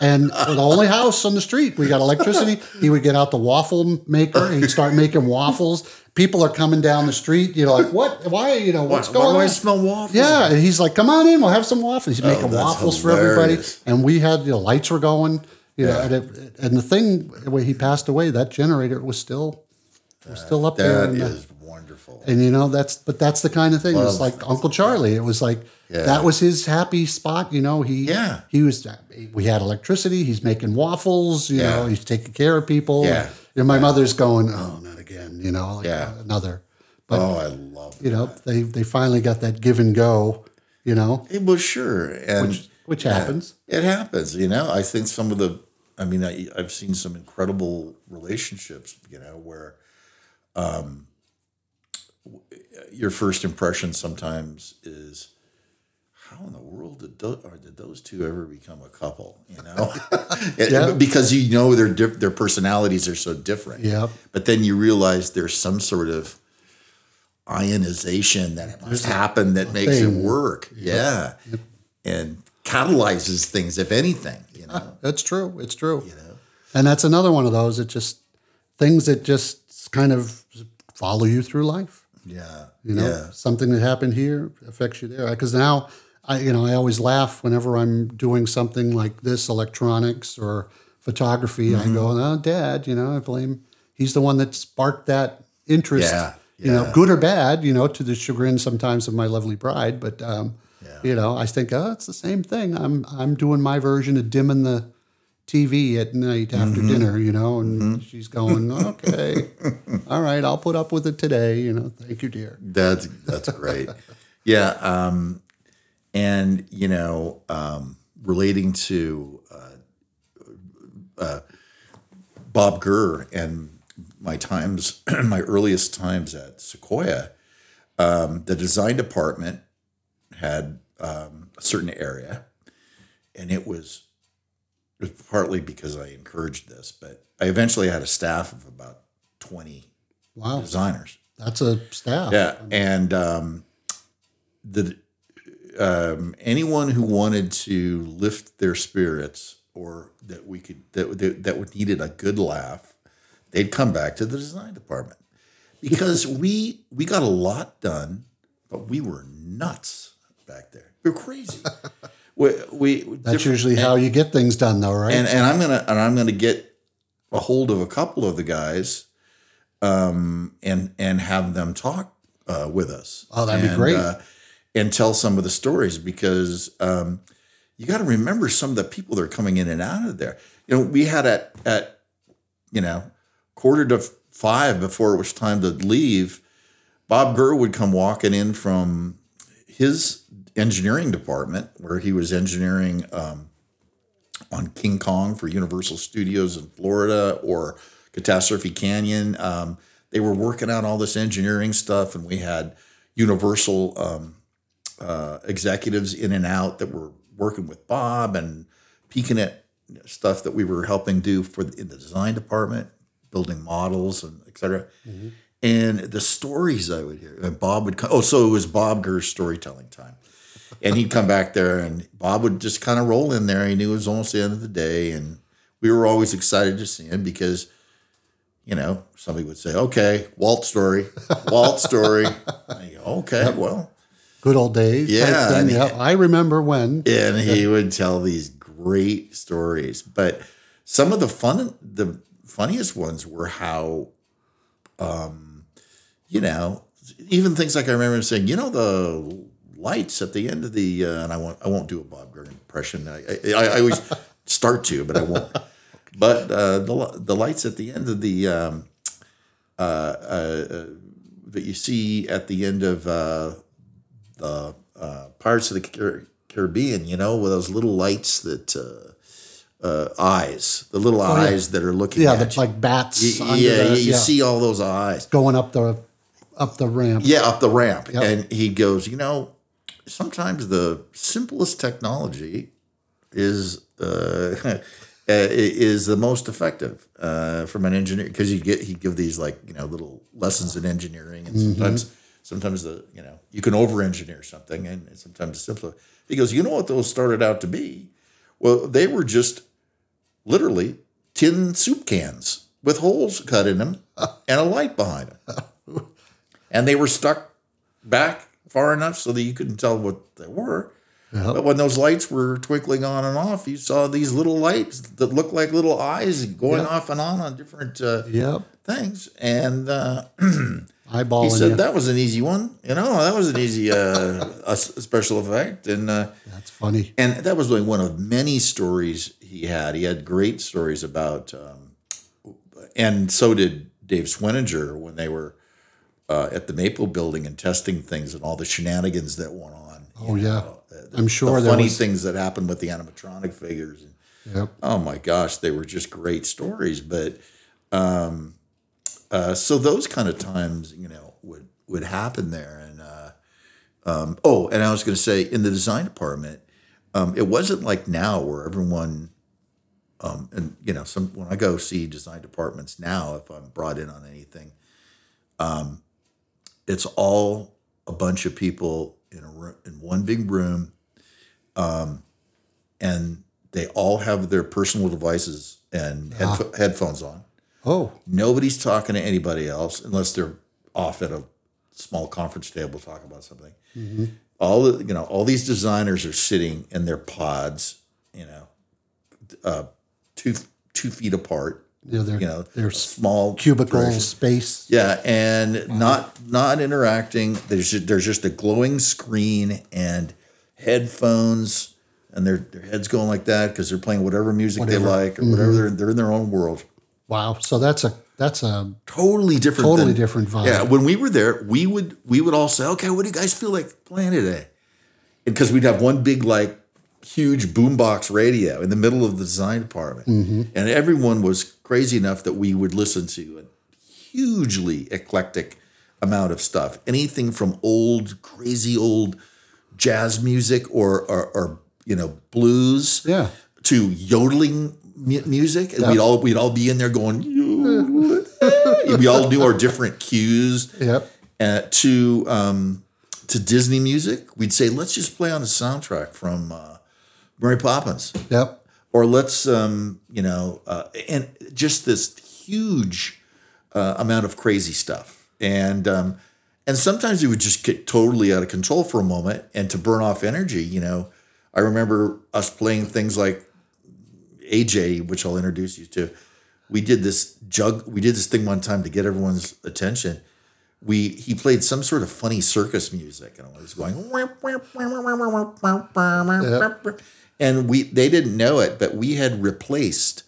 And the only house on the street. We got electricity. He would get out the waffle maker. And he'd start making waffles. People are coming down the street. You know, like what? Why? You know what's Why- going why do I smell waffles? Yeah, and he's like, "Come on in, we'll have some waffles." He's making Oh, that's waffles for everybody, and we had you know, lights were going. You know, Yeah. and, it, and the thing when he passed away, that generator was still was still up there. That in the- is wonderful. and you know that's but that's the kind of thing. It's Well, like Uncle Charlie. It was like Yeah. that was his happy spot. You know, he Yeah. he was. We had electricity. He's making waffles. You Yeah. know, he's taking care of people. Yeah. And my mother's going, oh, not again. You know, like Yeah. another. But, oh, I love You know, they they finally got that give and go. You know, it. was sure. And which yeah, happens. It happens. You know, I think some of the, I mean, I, I've seen some incredible relationships, you know, where um, your first impression sometimes is, how in the world did those, or did those two ever become a couple? You know, Yeah. because you know their diff- their personalities are so different. Yep. But then you realize there's some sort of ionization that must happen that makes it thing. work. Yeah. And catalyzes things, if anything, you know. That's true. It's true. you know. And that's another one of those. It just things that just kind of follow you through life. Yeah. You know, yeah. something that happened here affects you there. Because now, I you know I always laugh whenever I'm doing something like this, electronics or photography. I go, "Oh, Dad," you know, I blame. He's the one that sparked that interest. Yeah, You know, good or bad. You know, to the chagrin sometimes of my lovely bride, but um, you know, I think, oh, it's the same thing. I'm I'm doing my version of dimming the TV at night after Mm-hmm. dinner, you know, and she's going, okay, all right, I'll put up with it today, you know, thank you, dear. That's that's great. yeah. Um, and you know, um, relating to uh, uh, Bob Gurr and my times, my earliest times at Sequoia, um, the design department had um, a certain area, and it was partly because I encouraged this, but I eventually had a staff of about twenty Wow, designers. that's a staff. Yeah, and um, the um, anyone who wanted to lift their spirits or that we could that that, that would needed a good laugh, they'd come back to the design department because we we got a lot done, but we were nuts back there. We were crazy. We, we That's usually how you get things done, though, right? and and I'm gonna and I'm gonna get a hold of a couple of the guys, um, and and have them talk uh, with us. Oh, that'd be great. Uh, and tell some of the stories because um, you got to remember some of the people that are coming in and out of there. You know, we had at at you know quarter to five before it was time to leave. Bob Gurr would come walking in from his engineering department where he was engineering um, on King Kong for Universal Studios in Florida or Catastrophe Canyon. Um, they were working out all this engineering stuff, and we had Universal um, uh, executives in and out that were working with Bob and peeking at stuff that we were helping do for the, in the design department, building models and et cetera. And the stories I would hear, and Bob would come. Oh, so it was Bob Gurr's storytelling time and he'd come back there and Bob would just kind of roll in there. He knew it was almost the end of the day. And we were always excited to see him because, you know, somebody would say, okay, Walt story, Walt story. Go, okay, well, Good old days. Yeah, and- Yep, I remember when. and he would tell these great stories. But some of the fun, the funniest ones were how, um, you know, even things like I remember him saying, you know, the lights at the end of the, uh, and I won't, I won't do a Bob Gurr impression. I, I, I always start to, but I won't. But uh, the the lights at the end of the um, uh, uh, uh, that you see at the end of uh, the uh, Pirates of the Caribbean, you know, with those little lights that uh, uh, eyes, the little eyes that are looking Yeah, at the, you. like bats. Y- under yeah, the- you see all those eyes. going up the up the ramp. Yeah, up the ramp. Yep. And he goes, you know, sometimes the simplest technology is uh, is the most effective uh, from an engineer because you get he give these like you know little lessons in engineering and sometimes sometimes the you know you can over engineer something and sometimes it's simpler. He goes, you know what those started out to be? Well, they were just literally tin soup cans with holes cut in them and a light behind them and they were stuck back far enough so that you couldn't tell what they were. Yep. But when those lights were twinkling on and off, you saw these little lights that looked like little eyes going Yep. off and on on different uh, Yep. things. And uh, Eyeballing he said you. that was an easy one. You know, that was an easy uh, a special effect. And uh, That's funny. and that was like one of many stories he had. He had great stories about, um, and so did Dave Schweninger when they were uh, at the MAPO Building and testing things and all the shenanigans that went on. Oh, yeah. know, the- I'm sure the funny was- things that happened with the animatronic figures. And, Yep. oh my gosh, they were just great stories. But um, uh, so those kind of times, you know, would would happen there. And uh, um, oh, and I was going to say in the design department, um, it wasn't like now where everyone. Um, and you know, some when I go see design departments now, if I'm brought in on anything, um, it's all a bunch of people in a room, in one big room, um, and they all have their personal devices and headph- headphones on. Oh, Nobody's talking to anybody else unless they're off at a small conference table talking about something. All the, you know, all these designers are sitting in their pods, you know, uh, two two feet apart. Yeah, they're, You know, they're small cubicle direction. space. Yeah, and not not interacting. There's just, there's just a glowing screen and headphones, and their their heads going like that because they're playing whatever music they like or whatever. Mm-hmm. They're they're in their own world. Wow. So that's a that's a Totally different. Totally than- different vibe. Yeah, when we were there, we would we would all say, "Okay, what do you guys feel like playing today?" Because we'd have one big like huge boombox radio in the middle of the design department, Mm-hmm. and everyone was crazy enough that we would listen to a hugely eclectic amount of stuff. Anything from old, crazy old jazz music or or, or you know blues, Yeah. to yodeling mu- music, and we'd all we'd all be in there going. We all knew our different cues Yep. uh, to um, to Disney music. We'd say, let's just play on the soundtrack from uh, Mary Poppins. Yep. or let's um, you know, uh, and just this huge uh, amount of crazy stuff, and um, and sometimes it would just get totally out of control for a moment, and to burn off energy, you know. I remember us playing things like AJ, which I'll introduce you to. We did this jug. We did this thing one time to get everyone's attention. We he played some sort of funny circus music, and I was going, and we they didn't know it, but we had replaced.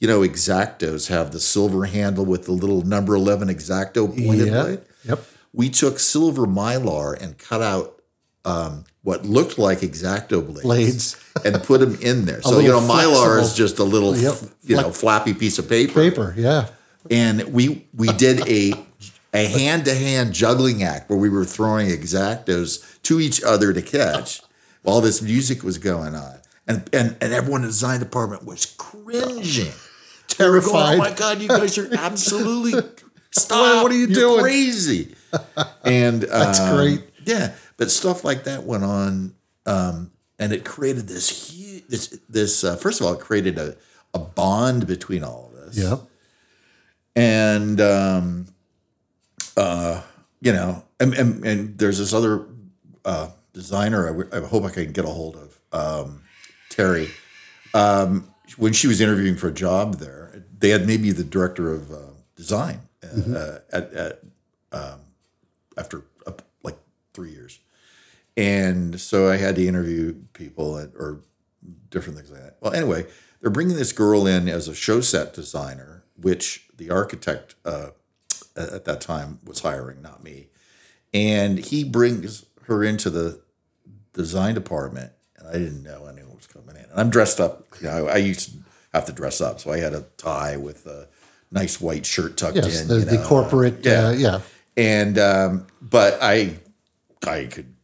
You know, X-Actos have the silver handle with the little number eleven X-Acto pointed Yeah. blade Yep. we took silver mylar and cut out um, what looked like X-Acto blades, Blades. and put them in there. So you know, little mylar is just a little Yep. you know flappy piece of paper. Paper. Yeah. And we we did a a hand to hand juggling act where we were throwing X-Actos to each other to catch while this music was going on, and and and everyone in the design department was cringing. Were going, Terrified. oh my god, you guys are absolutely stop! what are you You're doing?" Crazy. And That's um, great. Yeah, but stuff like that went on, um, and it created this huge. This this uh, first of all, it created a a bond between all of us Yep. and um, uh, you know, and, and and there's this other uh, designer. I, w- I hope I can get a hold of um, Terry. Um, when she was interviewing for a job there, they had maybe the director of uh, design uh, uh, at, at um, after uh, like three years, and so I had to interview people at, or different things like that. Well, anyway, they're bringing this girl in as a show set designer, which the architect uh, at at that time was hiring, not me. And he brings her into the design department, and I didn't know anyone coming in. And I'm dressed up. You know, I used to have to dress up, so I had a tie with a nice white shirt tucked Yes. in. The, you the corporate. yeah. Uh, yeah. And um, but I I could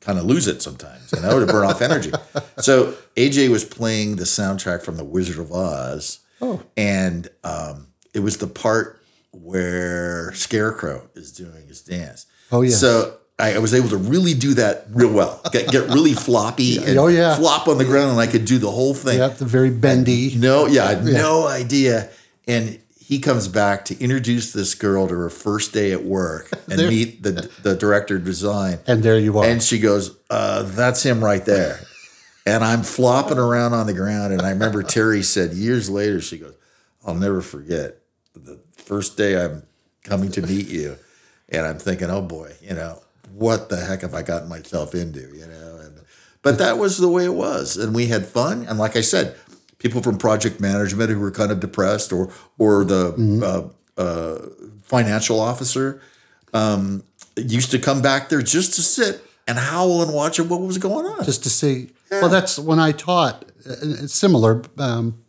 kind of lose it sometimes, you know, to burn off energy. So AJ was playing the soundtrack from The Wizard of Oz. Oh. And um, it was the part where Scarecrow is doing his dance. Oh, yeah. So I, I was able to really do that real well. Get, get really floppy and Oh, yeah. flop on the ground, and I could do the whole thing. Yep. The very bendy. No, yeah, I had no idea. And he comes back to introduce this girl to her first day at work and There- meet the the director of design. And there you are. And she goes, uh, "That's him right there." And I'm flopping around on the ground. And I remember Terry said years later, she goes, "I'll never forget the first day I'm coming to meet you." And I'm thinking, "Oh boy, you know what the heck have I gotten myself into?" You know, and but that was the way it was, and we had fun. And like I said, people from project management who were kind of depressed, or or the uh, uh, financial officer um, used to come back there just to sit and howl and watch what was going on. just to see. Well, that's when I taught. uh, It's similar, um,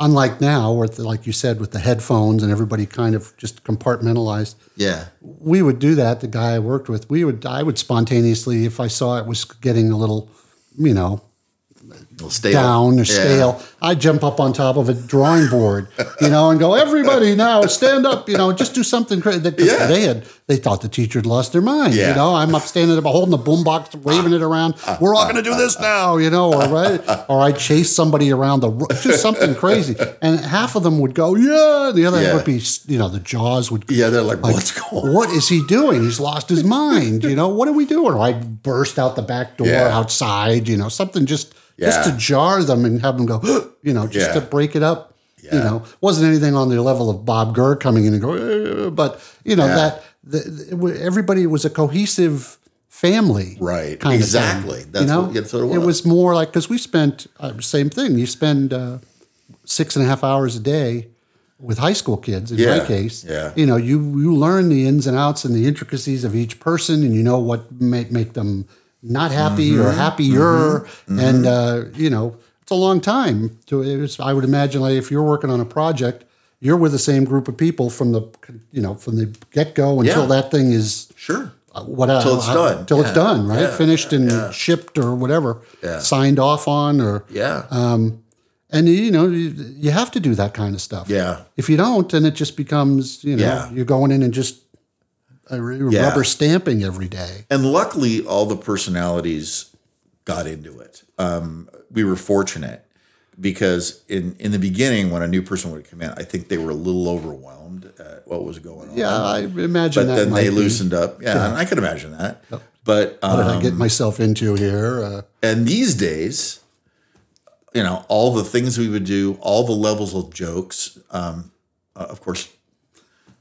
unlike now, where like you said, with the headphones and everybody kind of just compartmentalized. yeah, We would do that. The guy I worked with, we would. I would spontaneously, if I saw it was getting a little, you know, It'll down or Yeah. I'd jump up on top of a drawing board, you know, and go, everybody now stand up, you know, just do something crazy. Yeah. They had, they thought the teacher had lost their mind, Yeah. you know. I'm up standing up holding the boombox, waving it around. We're all going to do this now, you know, or right, or I chase somebody around the, just something crazy, and half of them would go, yeah, and the other Yeah. would be, you know, the jaws would Yeah, they're like, what's going on? what is he doing? He's lost his mind. You know, what are we doing? Or I'd burst out the back door Yeah. outside, you know, something just just to jar them and have them go, you know, just to break it up. You know, wasn't anything on the level of Bob Gurr coming in and go, "Eh," but you know Yeah. that the, it everybody was a cohesive family, Right. Exactly. thing, That's you know, what- that's what it It was. was more like because we spent uh, same thing. You spend uh, six and a half hours a day with high school kids. In Yeah, my case, yeah. you know, you you learn the ins and outs and the intricacies of each person, and you know what might make them not happy Mm-hmm. or happier. And uh, you know, it's a long time. To I would imagine, like if you're working on a project, you're with the same group of people from the you know from the get go until Yeah. that thing is Sure. uh, what until it's done. till it's done, right? Yeah. Finished and shipped or whatever, Yeah. signed off on, or Yeah. um, and you know you, you have to do that kind of stuff. Yeah. If you don't, then it just becomes you know Yeah. you're going in and just uh, Yeah. rubber stamping every day. And luckily, all the personalities got into it. Um, we were fortunate. because in in the beginning when a new person would come in, I think they were a little overwhelmed at what was going on. Yeah, I imagine but then they be. loosened up. Yeah, and I could imagine that. But What did I um, get myself into here? Uh, and these days, you know, all the things we would do, all the levels of jokes. Um, uh, of course,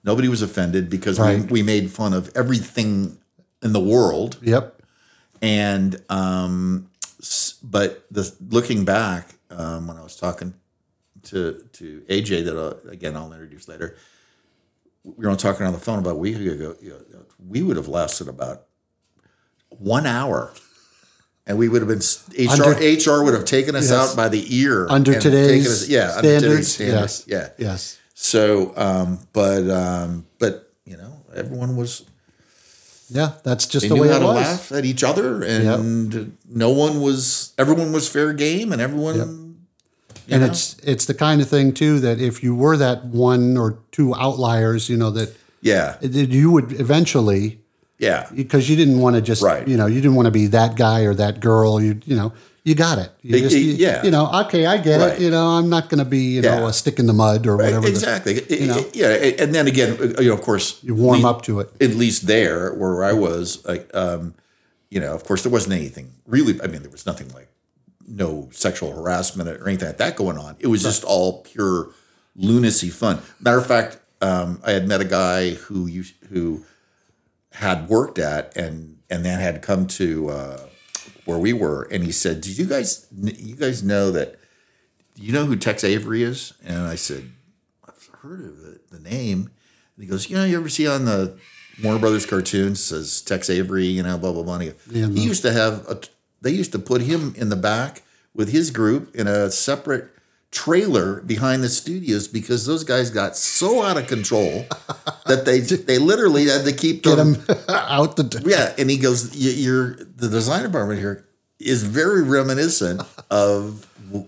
nobody was offended because Right. we, we made fun of everything in the world. yep. And um, but the looking back, um, when I was talking to to AJ, that uh, again I'll introduce later. We were talking on the phone about a week ago. You know, we would have lasted about one hour, and we would have been HR. Under- HR would have taken us Yes. out by the ear Under and taken today's us- yeah, under today's standards, standards. yes. Yeah. Yes. So, um, but um, but you know, everyone was Yeah, that's just the way how it to was. laugh at each other, and no one was. Everyone was fair game, and everyone. you and know? it's it's the kind of thing too that if you were that one or two outliers, you know that yeah, that you would eventually yeah, because you didn't want to just Right. you know you didn't want to be that guy or that girl. You you know you got it. You just, you, yeah. You know, okay, I get Right. it. You know, I'm not going to be you know a stick in the mud or whatever. the- exactly. It- know? yeah, and then again, you know, of course, you warm le- up to it. At least there, where I was, like, um, you know, of course, there wasn't anything really. I mean, there was nothing like no sexual harassment or anything like that going on. It was just all pure lunacy fun. Matter of fact, um, I had met a guy who used, who had worked at and and then had come to uh, where we were, and he said, "Did you guys you guys know that? You know who Tex Avery is?" And I said, "I've heard of it, the name." And he goes, "You know, you ever see on the Warner Brothers cartoons says Tex Avery, you know, blah blah blah." He, goes, Yeah, he used to have a. They used to put him in the back with his group in a separate trailer behind the studios because those guys got so out of control that they they literally had to keep Get them them out the. d- yeah, and he goes, "You're the design department here is very reminiscent of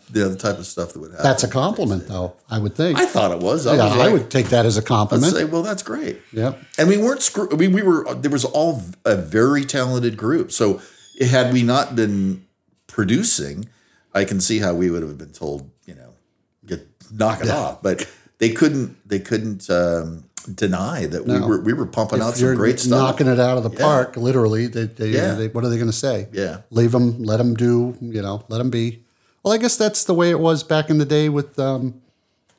the type of stuff that would happen." That's a compliment, though. I would think. I thought it was. I yeah, was I would take that as a compliment. say, well, that's great. yeah. And we weren't screw. I mean, we were. There was all a very talented group. So had we not been producing, I can see how we would have been told, you know, knock it off. But they couldn't. They couldn't um, deny that we were we were pumping out If you're some great stuff. knocking it out of the park, literally. They, they, Yeah. they, what are they going to say? Yeah. leave them, let them do. You know, let them be. Well, I guess that's the way it was back in the day with um,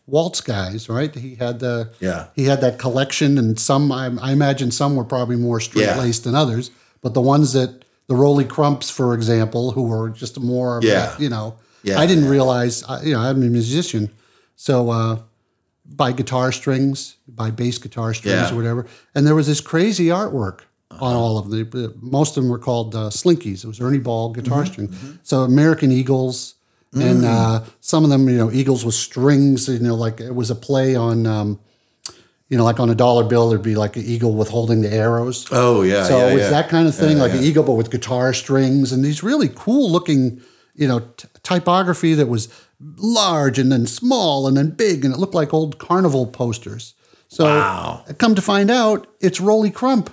Walt's guys, right? He had the Yeah. he had that collection, and some I, I imagine some were probably more straight laced than others, but the ones that the Rolly Crumps, for example, who were just more, Yeah. you know, Yeah, I didn't realize, you know, I'm a musician, so uh, buy guitar strings, buy bass guitar strings Yeah. Uh-huh. or whatever, and there was this crazy artwork on all of them. Most of them were called uh, Slinkies. It was Ernie Ball guitar Mm-hmm. string. So American Eagles, and uh, some of them, you know, Eagles with strings. You know, like it was a play on. Um, you know, like on a dollar bill, there'd be like an eagle with holding the arrows. Oh yeah, So yeah, it's yeah. that kind of thing, Yeah, like an eagle, but with guitar strings and these really cool looking, you know, t- typography that was large and then small and then big, and it looked like old carnival posters. So Wow. come to find out, it's Rolly Crump.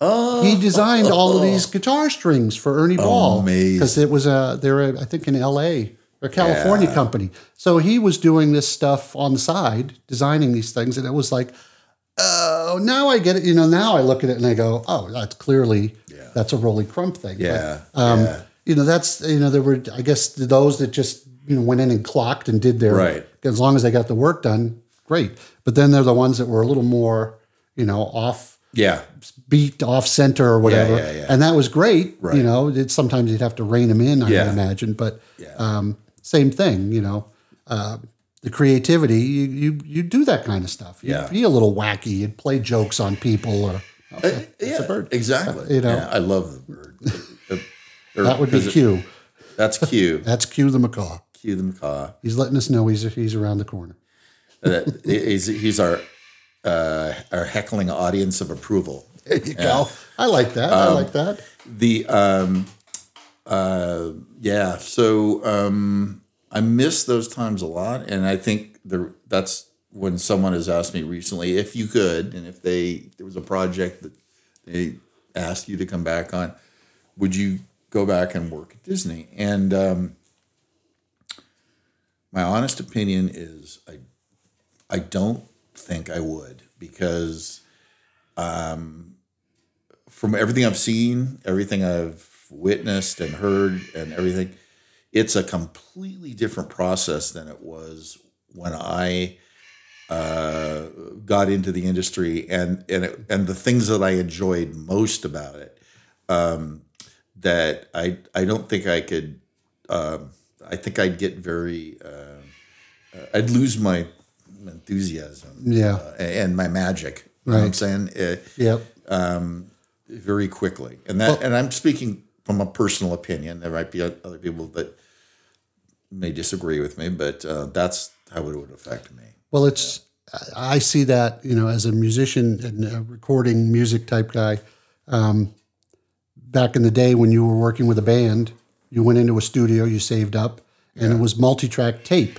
Oh, he designed all of these guitar strings for Ernie Ball because it was a they're I think in L.A. or California company. So he was doing this stuff on the side, designing these things, and it was like, oh, now I get it. You know, now I look at it and I go, oh, that's clearly that's a Rolly Crump thing. But, um, yeah. You know, that's you know there were I guess those that just you know went in and clocked and did their Right. as long as they got the work done, great. But then they're the ones that were a little more you know off yeah, beat off center or whatever. yeah, yeah. And that was great. Right. You know, it, sometimes you'd have to rein them in, I Yeah. imagine. But Yeah. um, same thing, you know. Uh, the creativity, you, you you do that kind of stuff. You'd Yeah. be a little wacky. You'd play jokes on people or Uh, yeah, exactly. You know. Yeah, I love the bird. Uh, that would be is it- Q. That's Q. That's Q the macaw. Q the macaw. He's letting us know he's he's around the corner. Uh, he's, he's our uh, our heckling audience of approval. There you go. I like that. Um, I like that. The um, uh, yeah. So um, I miss those times a lot, and I think the that's when someone has asked me recently if you could, and if they there was a project that they asked you to come back on, would you go back and work at Disney? And um, My honest opinion is I I don't think I would because um, from everything I've seen, everything I've witnessed and heard, and everything, it's a completely different process than it was when I uh, got into the industry, and and it, and the things that I enjoyed most about it. Um, that I I don't think I could. Um, I think I'd get very. Uh, I'd lose my enthusiasm. Yeah. uh, and my magic. You know what I'm saying? Uh, Yep. very quickly. And that, and I'm speaking from a personal opinion. There might be other people that may disagree with me, but uh, that's how it would affect me. Well, it's I see that you know as a musician and a recording music type guy. Um, back in the day when you were working with a band, you went into a studio, you saved up, and it was multi-track tape.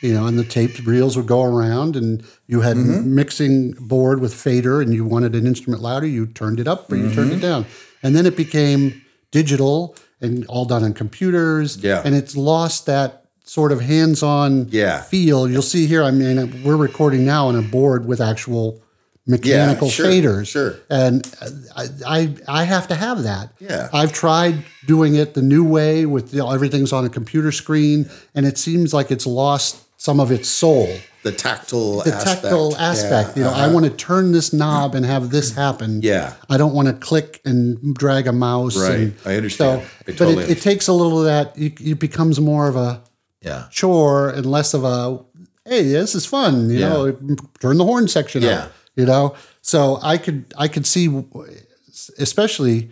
You know, and the tape reels would go around, and you had mm-hmm. mixing board with fader, and you wanted an instrument louder, you turned it up or you turned it mm-hmm. down, and then it became digital and all done on computers. Yeah. and it's lost that sort of hands-on Yeah. feel. You'll see here. I mean, we're recording now on a board with actual mechanical sure, faders. sure. And I, I, I have to have that. Yeah. I've tried doing it the new way with you know, everything's on a computer screen, and it seems like it's lost some of its soul. The tactile The aspect. tactile aspect. Yeah, You know, I uh-huh. want to turn this knob and have this happen. Yeah. I don't want to click and drag a mouse. Right. and- I understand. So, I but totally it, it takes a little of that. It, it becomes more of a yeah. chore and less of a hey this is fun you Yeah. know turn the horn section Yeah. up you know so i could i could see especially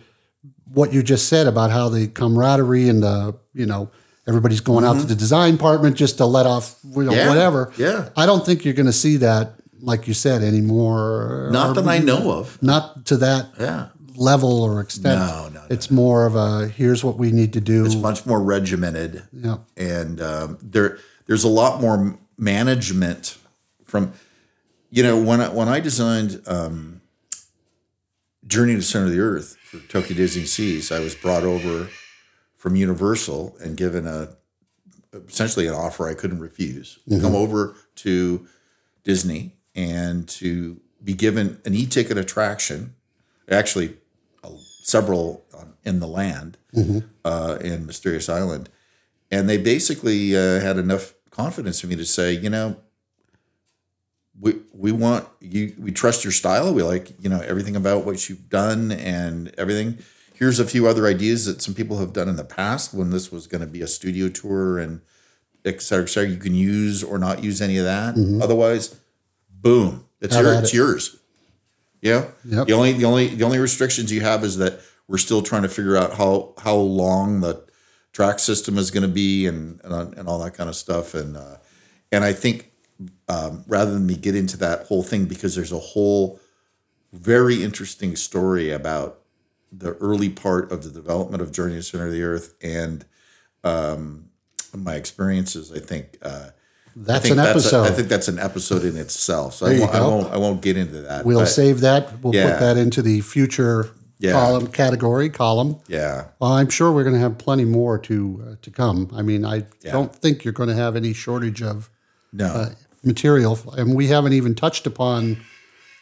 what you just said about how the camaraderie and the you know everybody's going out to the design department just to let off you know, Mm-hmm. Yeah. whatever Yeah. i don't think you're going to see that like you said anymore Not that I know of. not to that Yeah. level or extent No, no, no, it's more of a here's what we need to do It's much more regimented. yeah and um, there there's a lot more management from you know when I, when I designed um, Journey to the Center of the Earth for Tokyo Disney Seas, I was brought over from Universal and given a essentially an offer I couldn't refuse. to Come over to Disney and to be given an e-ticket attraction, actually uh, several on, in the land uh, in Mysterious Island, and they basically uh, had enough confidence in me to say, you know, we we want you. We trust your style. We like you know everything about what you've done and everything. Here's a few other ideas that some people have done in the past when this was going to be a studio tour and et cetera, et cetera. You can use or not use any of that. Otherwise, boom, it's your, it's it. yours. Yeah. Yep. The only the only the only restrictions you have is that we're still trying to figure out how how long the track system is going to be and, and and all that kind of stuff and uh, and I think um, rather than me get into that whole thing because there's a whole very interesting story about the early part of the development of Journey to the Center of the Earth and um, my experiences. I think uh, I that's think an that's episode I think that's an episode in itself. So I won't, I won't I won't get into that. We'll save that. We'll Yeah. put that into the future Yeah. column category column. yeah. Well, I'm sure we're going to have plenty more to uh, to come. I mean, I don't think you're going to have any shortage of No. uh, material, and we haven't even touched upon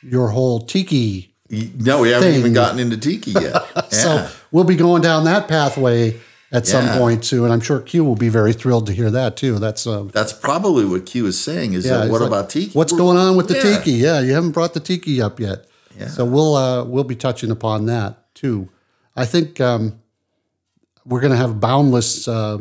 your whole tiki. No, we haven't even gotten into tiki yet. Yeah. So we'll be going down that pathway at some point too, and I'm sure Q will be very thrilled to hear that too. That's uh, That's probably what Q is saying. Is yeah. that what like, about tiki? What's going on with the Yeah. tiki? Yeah, you haven't brought the tiki up yet. Yeah. So we'll uh, we'll be touching upon that too. I think um, we're going to have boundless uh,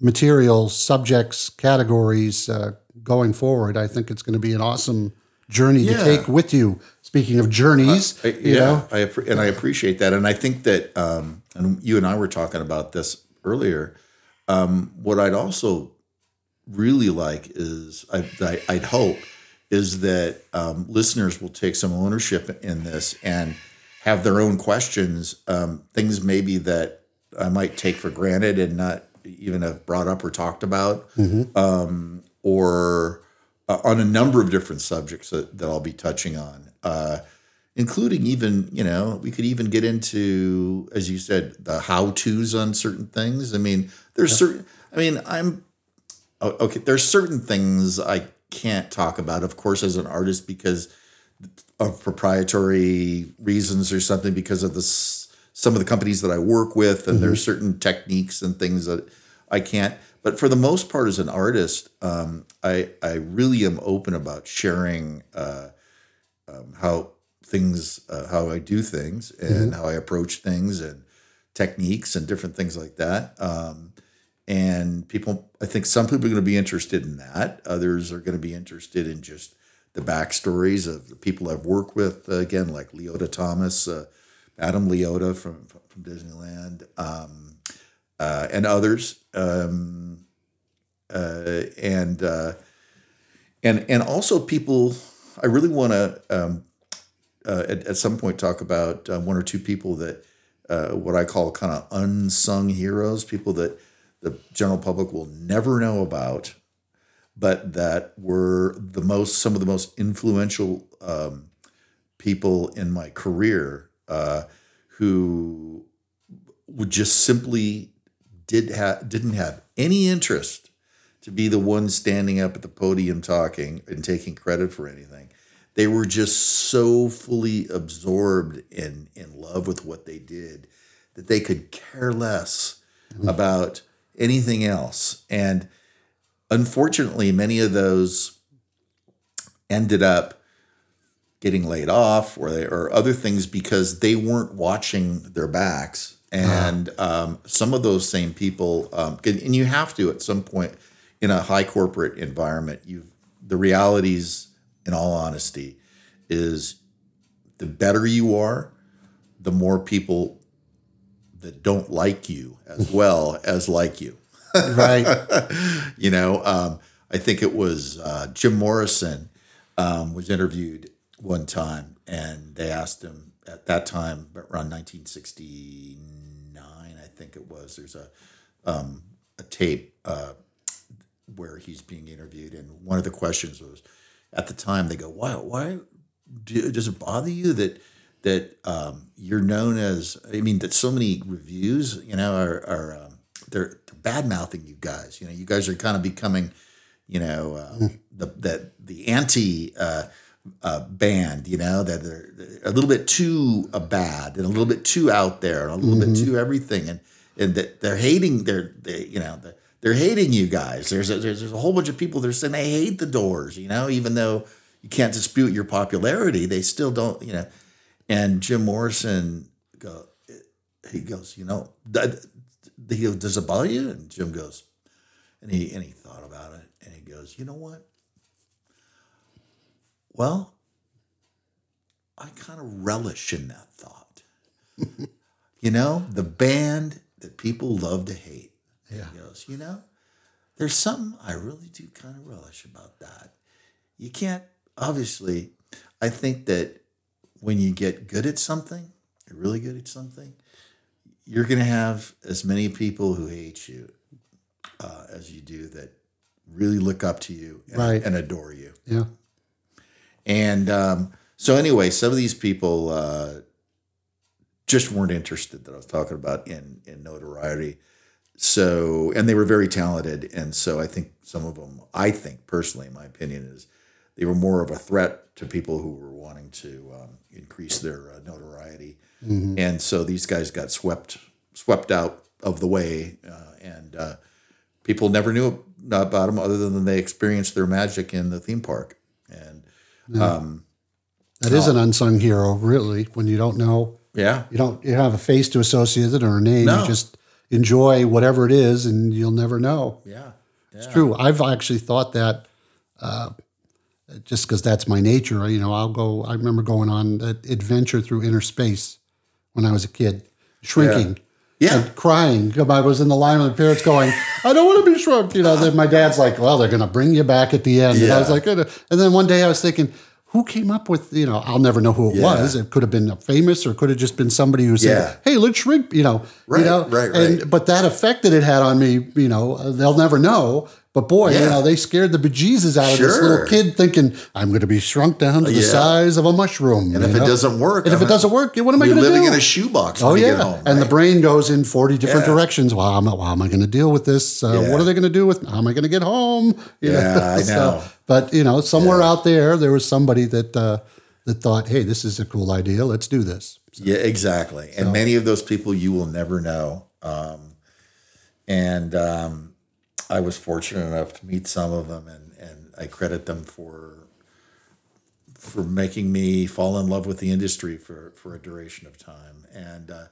materials, subjects, categories uh, going forward. I think it's going to be an awesome journey to take with you. Speaking of journeys, I- you yeah, know, I and I appreciate that, and I think that, um, and you and I were talking about this earlier. Um, what I'd also really like is, I, I, I'd hope, is that um, listeners will take some ownership in this and have their own questions, um, things maybe that I might take for granted and not even have brought up or talked about, um, or uh, on a number of different subjects that, that I'll be touching on. Uh, including even you know we could even get into as you said the how to's on certain things i mean there's certain i mean i'm okay, there's certain things I can't talk about, of course, as an artist because of proprietary reasons or something because of this some of the companies that I work with and there's certain techniques and things that I can't. But for the most part, as an artist, um, I I really am open about sharing uh, um, how things uh, how I do things and how I approach things and techniques and different things like that. Um, and people, I think some people are going to be interested in that. Others are going to be interested in just the backstories of the people I've worked with. Uh, again, like Leota Toombs, uh, Adam Leota from from Disneyland, um, uh, and others. Um, uh, and uh, and and also people. I really want to um, uh, at, at some point talk about uh, one or two people that uh, what I call kind of unsung heroes, people that the general public will never know about, but that were the most some of the most influential um, people in my career uh, who would just simply did have didn't have any interest to be the one standing up at the podium talking and taking credit for anything. They were just so fully absorbed in in love with what they did that they could care less mm-hmm. about anything else. And unfortunately, many of those ended up getting laid off or they, or other things because they weren't watching their backs. And um, some of those same people, um, and you have to at some point in a high corporate environment. You, the realities, in all honesty, is the better you are, the more people that don't like you as well as like you. Right. You know, um, I think it was uh, Jim Morrison um, was interviewed one time, and they asked him at that time, around 1969, I think it was. There's a um, a tape uh, where he's being interviewed, and one of the questions was, at the time, they go, "Why? Why do, does it bother you that?" That um, you're known as, I mean, that so many reviews, you know, are, are um, they're, they're bad mouthing you guys. You know, you guys are kind of becoming, you know, uh, the the the anti uh, uh, band. You know, that they're, they're a little bit too uh, bad and a little bit too out there and a little bit too everything, and and that they're hating their they you know they're, they're hating you guys. There's a, there's there's a whole bunch of people that are saying they hate the Doors. You know, even though you can't dispute your popularity, they still don't. You know, and Jim Morrison go he goes, you know, that, he goes, does it bother you? And Jim goes, and he and he thought about it, and he goes, you know what? Well, I kind of relish in that thought. you know, the band that people love to hate. Yeah. He goes, you know, there's something I really do kind of relish about that. You can't, obviously, I think that when you get good at something, you're really good at something, you're going to have as many people who hate you uh, as you do that really look up to you and, Right. and adore you. Yeah. And um, so, anyway, some of these people uh, just weren't interested that I was talking about in in notoriety. So, and they were very talented, and so I think some of them, I think personally, in my opinion, is they were more of a threat to people who were wanting to um, increase their uh, notoriety, and so these guys got swept swept out of the way, uh, and uh, people never knew about them other than they experienced their magic in the theme park, and um, That is an unsung hero, really, when you don't know, yeah, you don't you don't have a face to associate it or a name. No. You just enjoy whatever it is and you'll never know. yeah, It's true. I've actually thought that uh, just because that's my nature. You know, I'll go, I remember going on an adventure through inner space when I was a kid, shrinking. Yeah. And crying. I was in the line with the parents going, I don't want to be shrunk. You know, then my dad's like, well, they're going to bring you back at the end. And I was like, and then one day I was thinking, who came up with, you know, I'll never know who it Yeah. was. It could have been a famous or it could have just been somebody who said, Yeah. hey, let's shrink, you know. Right, you know? right, And, right. but that effect that it had on me, you know, they'll never know. But boy, you know, they scared the bejesus out of this little kid thinking, I'm going to be shrunk down to the Yeah. size of a mushroom. And if it doesn't work, and if I'm it doesn't work, what am I going to do? living in a shoebox Oh yeah, home. and the brain goes in forty different Yeah. directions. Well, how am I, how am I going to deal with this? Uh, Yeah. What are they going to do with? How am I going to get home? You Yeah, I know. But you know, somewhere out there, there was somebody that uh, that thought, "Hey, this is a cool idea. Let's do this." Yeah, exactly. And many of those people you will never know. Um, and um, I was fortunate enough to meet some of them, and, and I credit them for for making me fall in love with the industry for for a duration of time. And uh,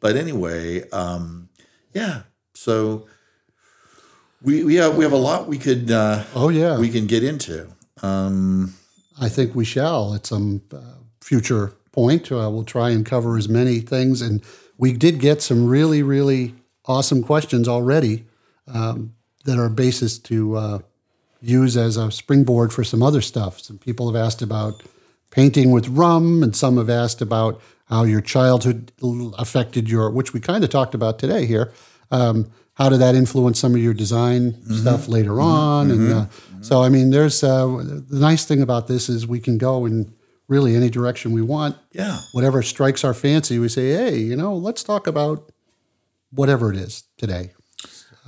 but anyway, um, yeah. So we we have we have a lot we could uh, Oh yeah, we can get into. I think we shall at some uh, future point. Uh, we'll try and cover as many things. And we did get some really, really awesome questions already um, that are basis to uh, use as a springboard for some other stuff. Some people have asked about painting with rum, and some have asked about how your childhood affected your, which we kind of talked about today here. Um, how did that influence some of your design stuff later on? And uh, so, I mean, there's uh, the nice thing about this is we can go in really any direction we want. Yeah. Whatever strikes our fancy, we say, hey, you know, let's talk about whatever it is today.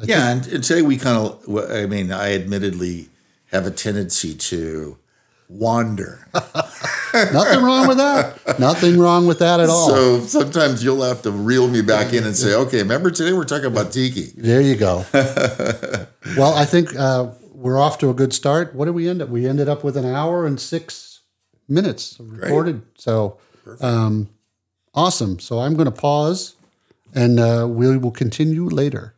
yeah, and, and today we kind of, I mean, I admittedly have a tendency to wander. Nothing wrong with that. Nothing wrong with that at all. So sometimes you'll have to reel me back in and say, okay, remember today we're talking about tiki. There you go. well, I think uh, we're off to a good start. What did we end up? We ended up with an hour and six minutes recorded. So um, awesome. So I'm going to pause and uh, we will continue later.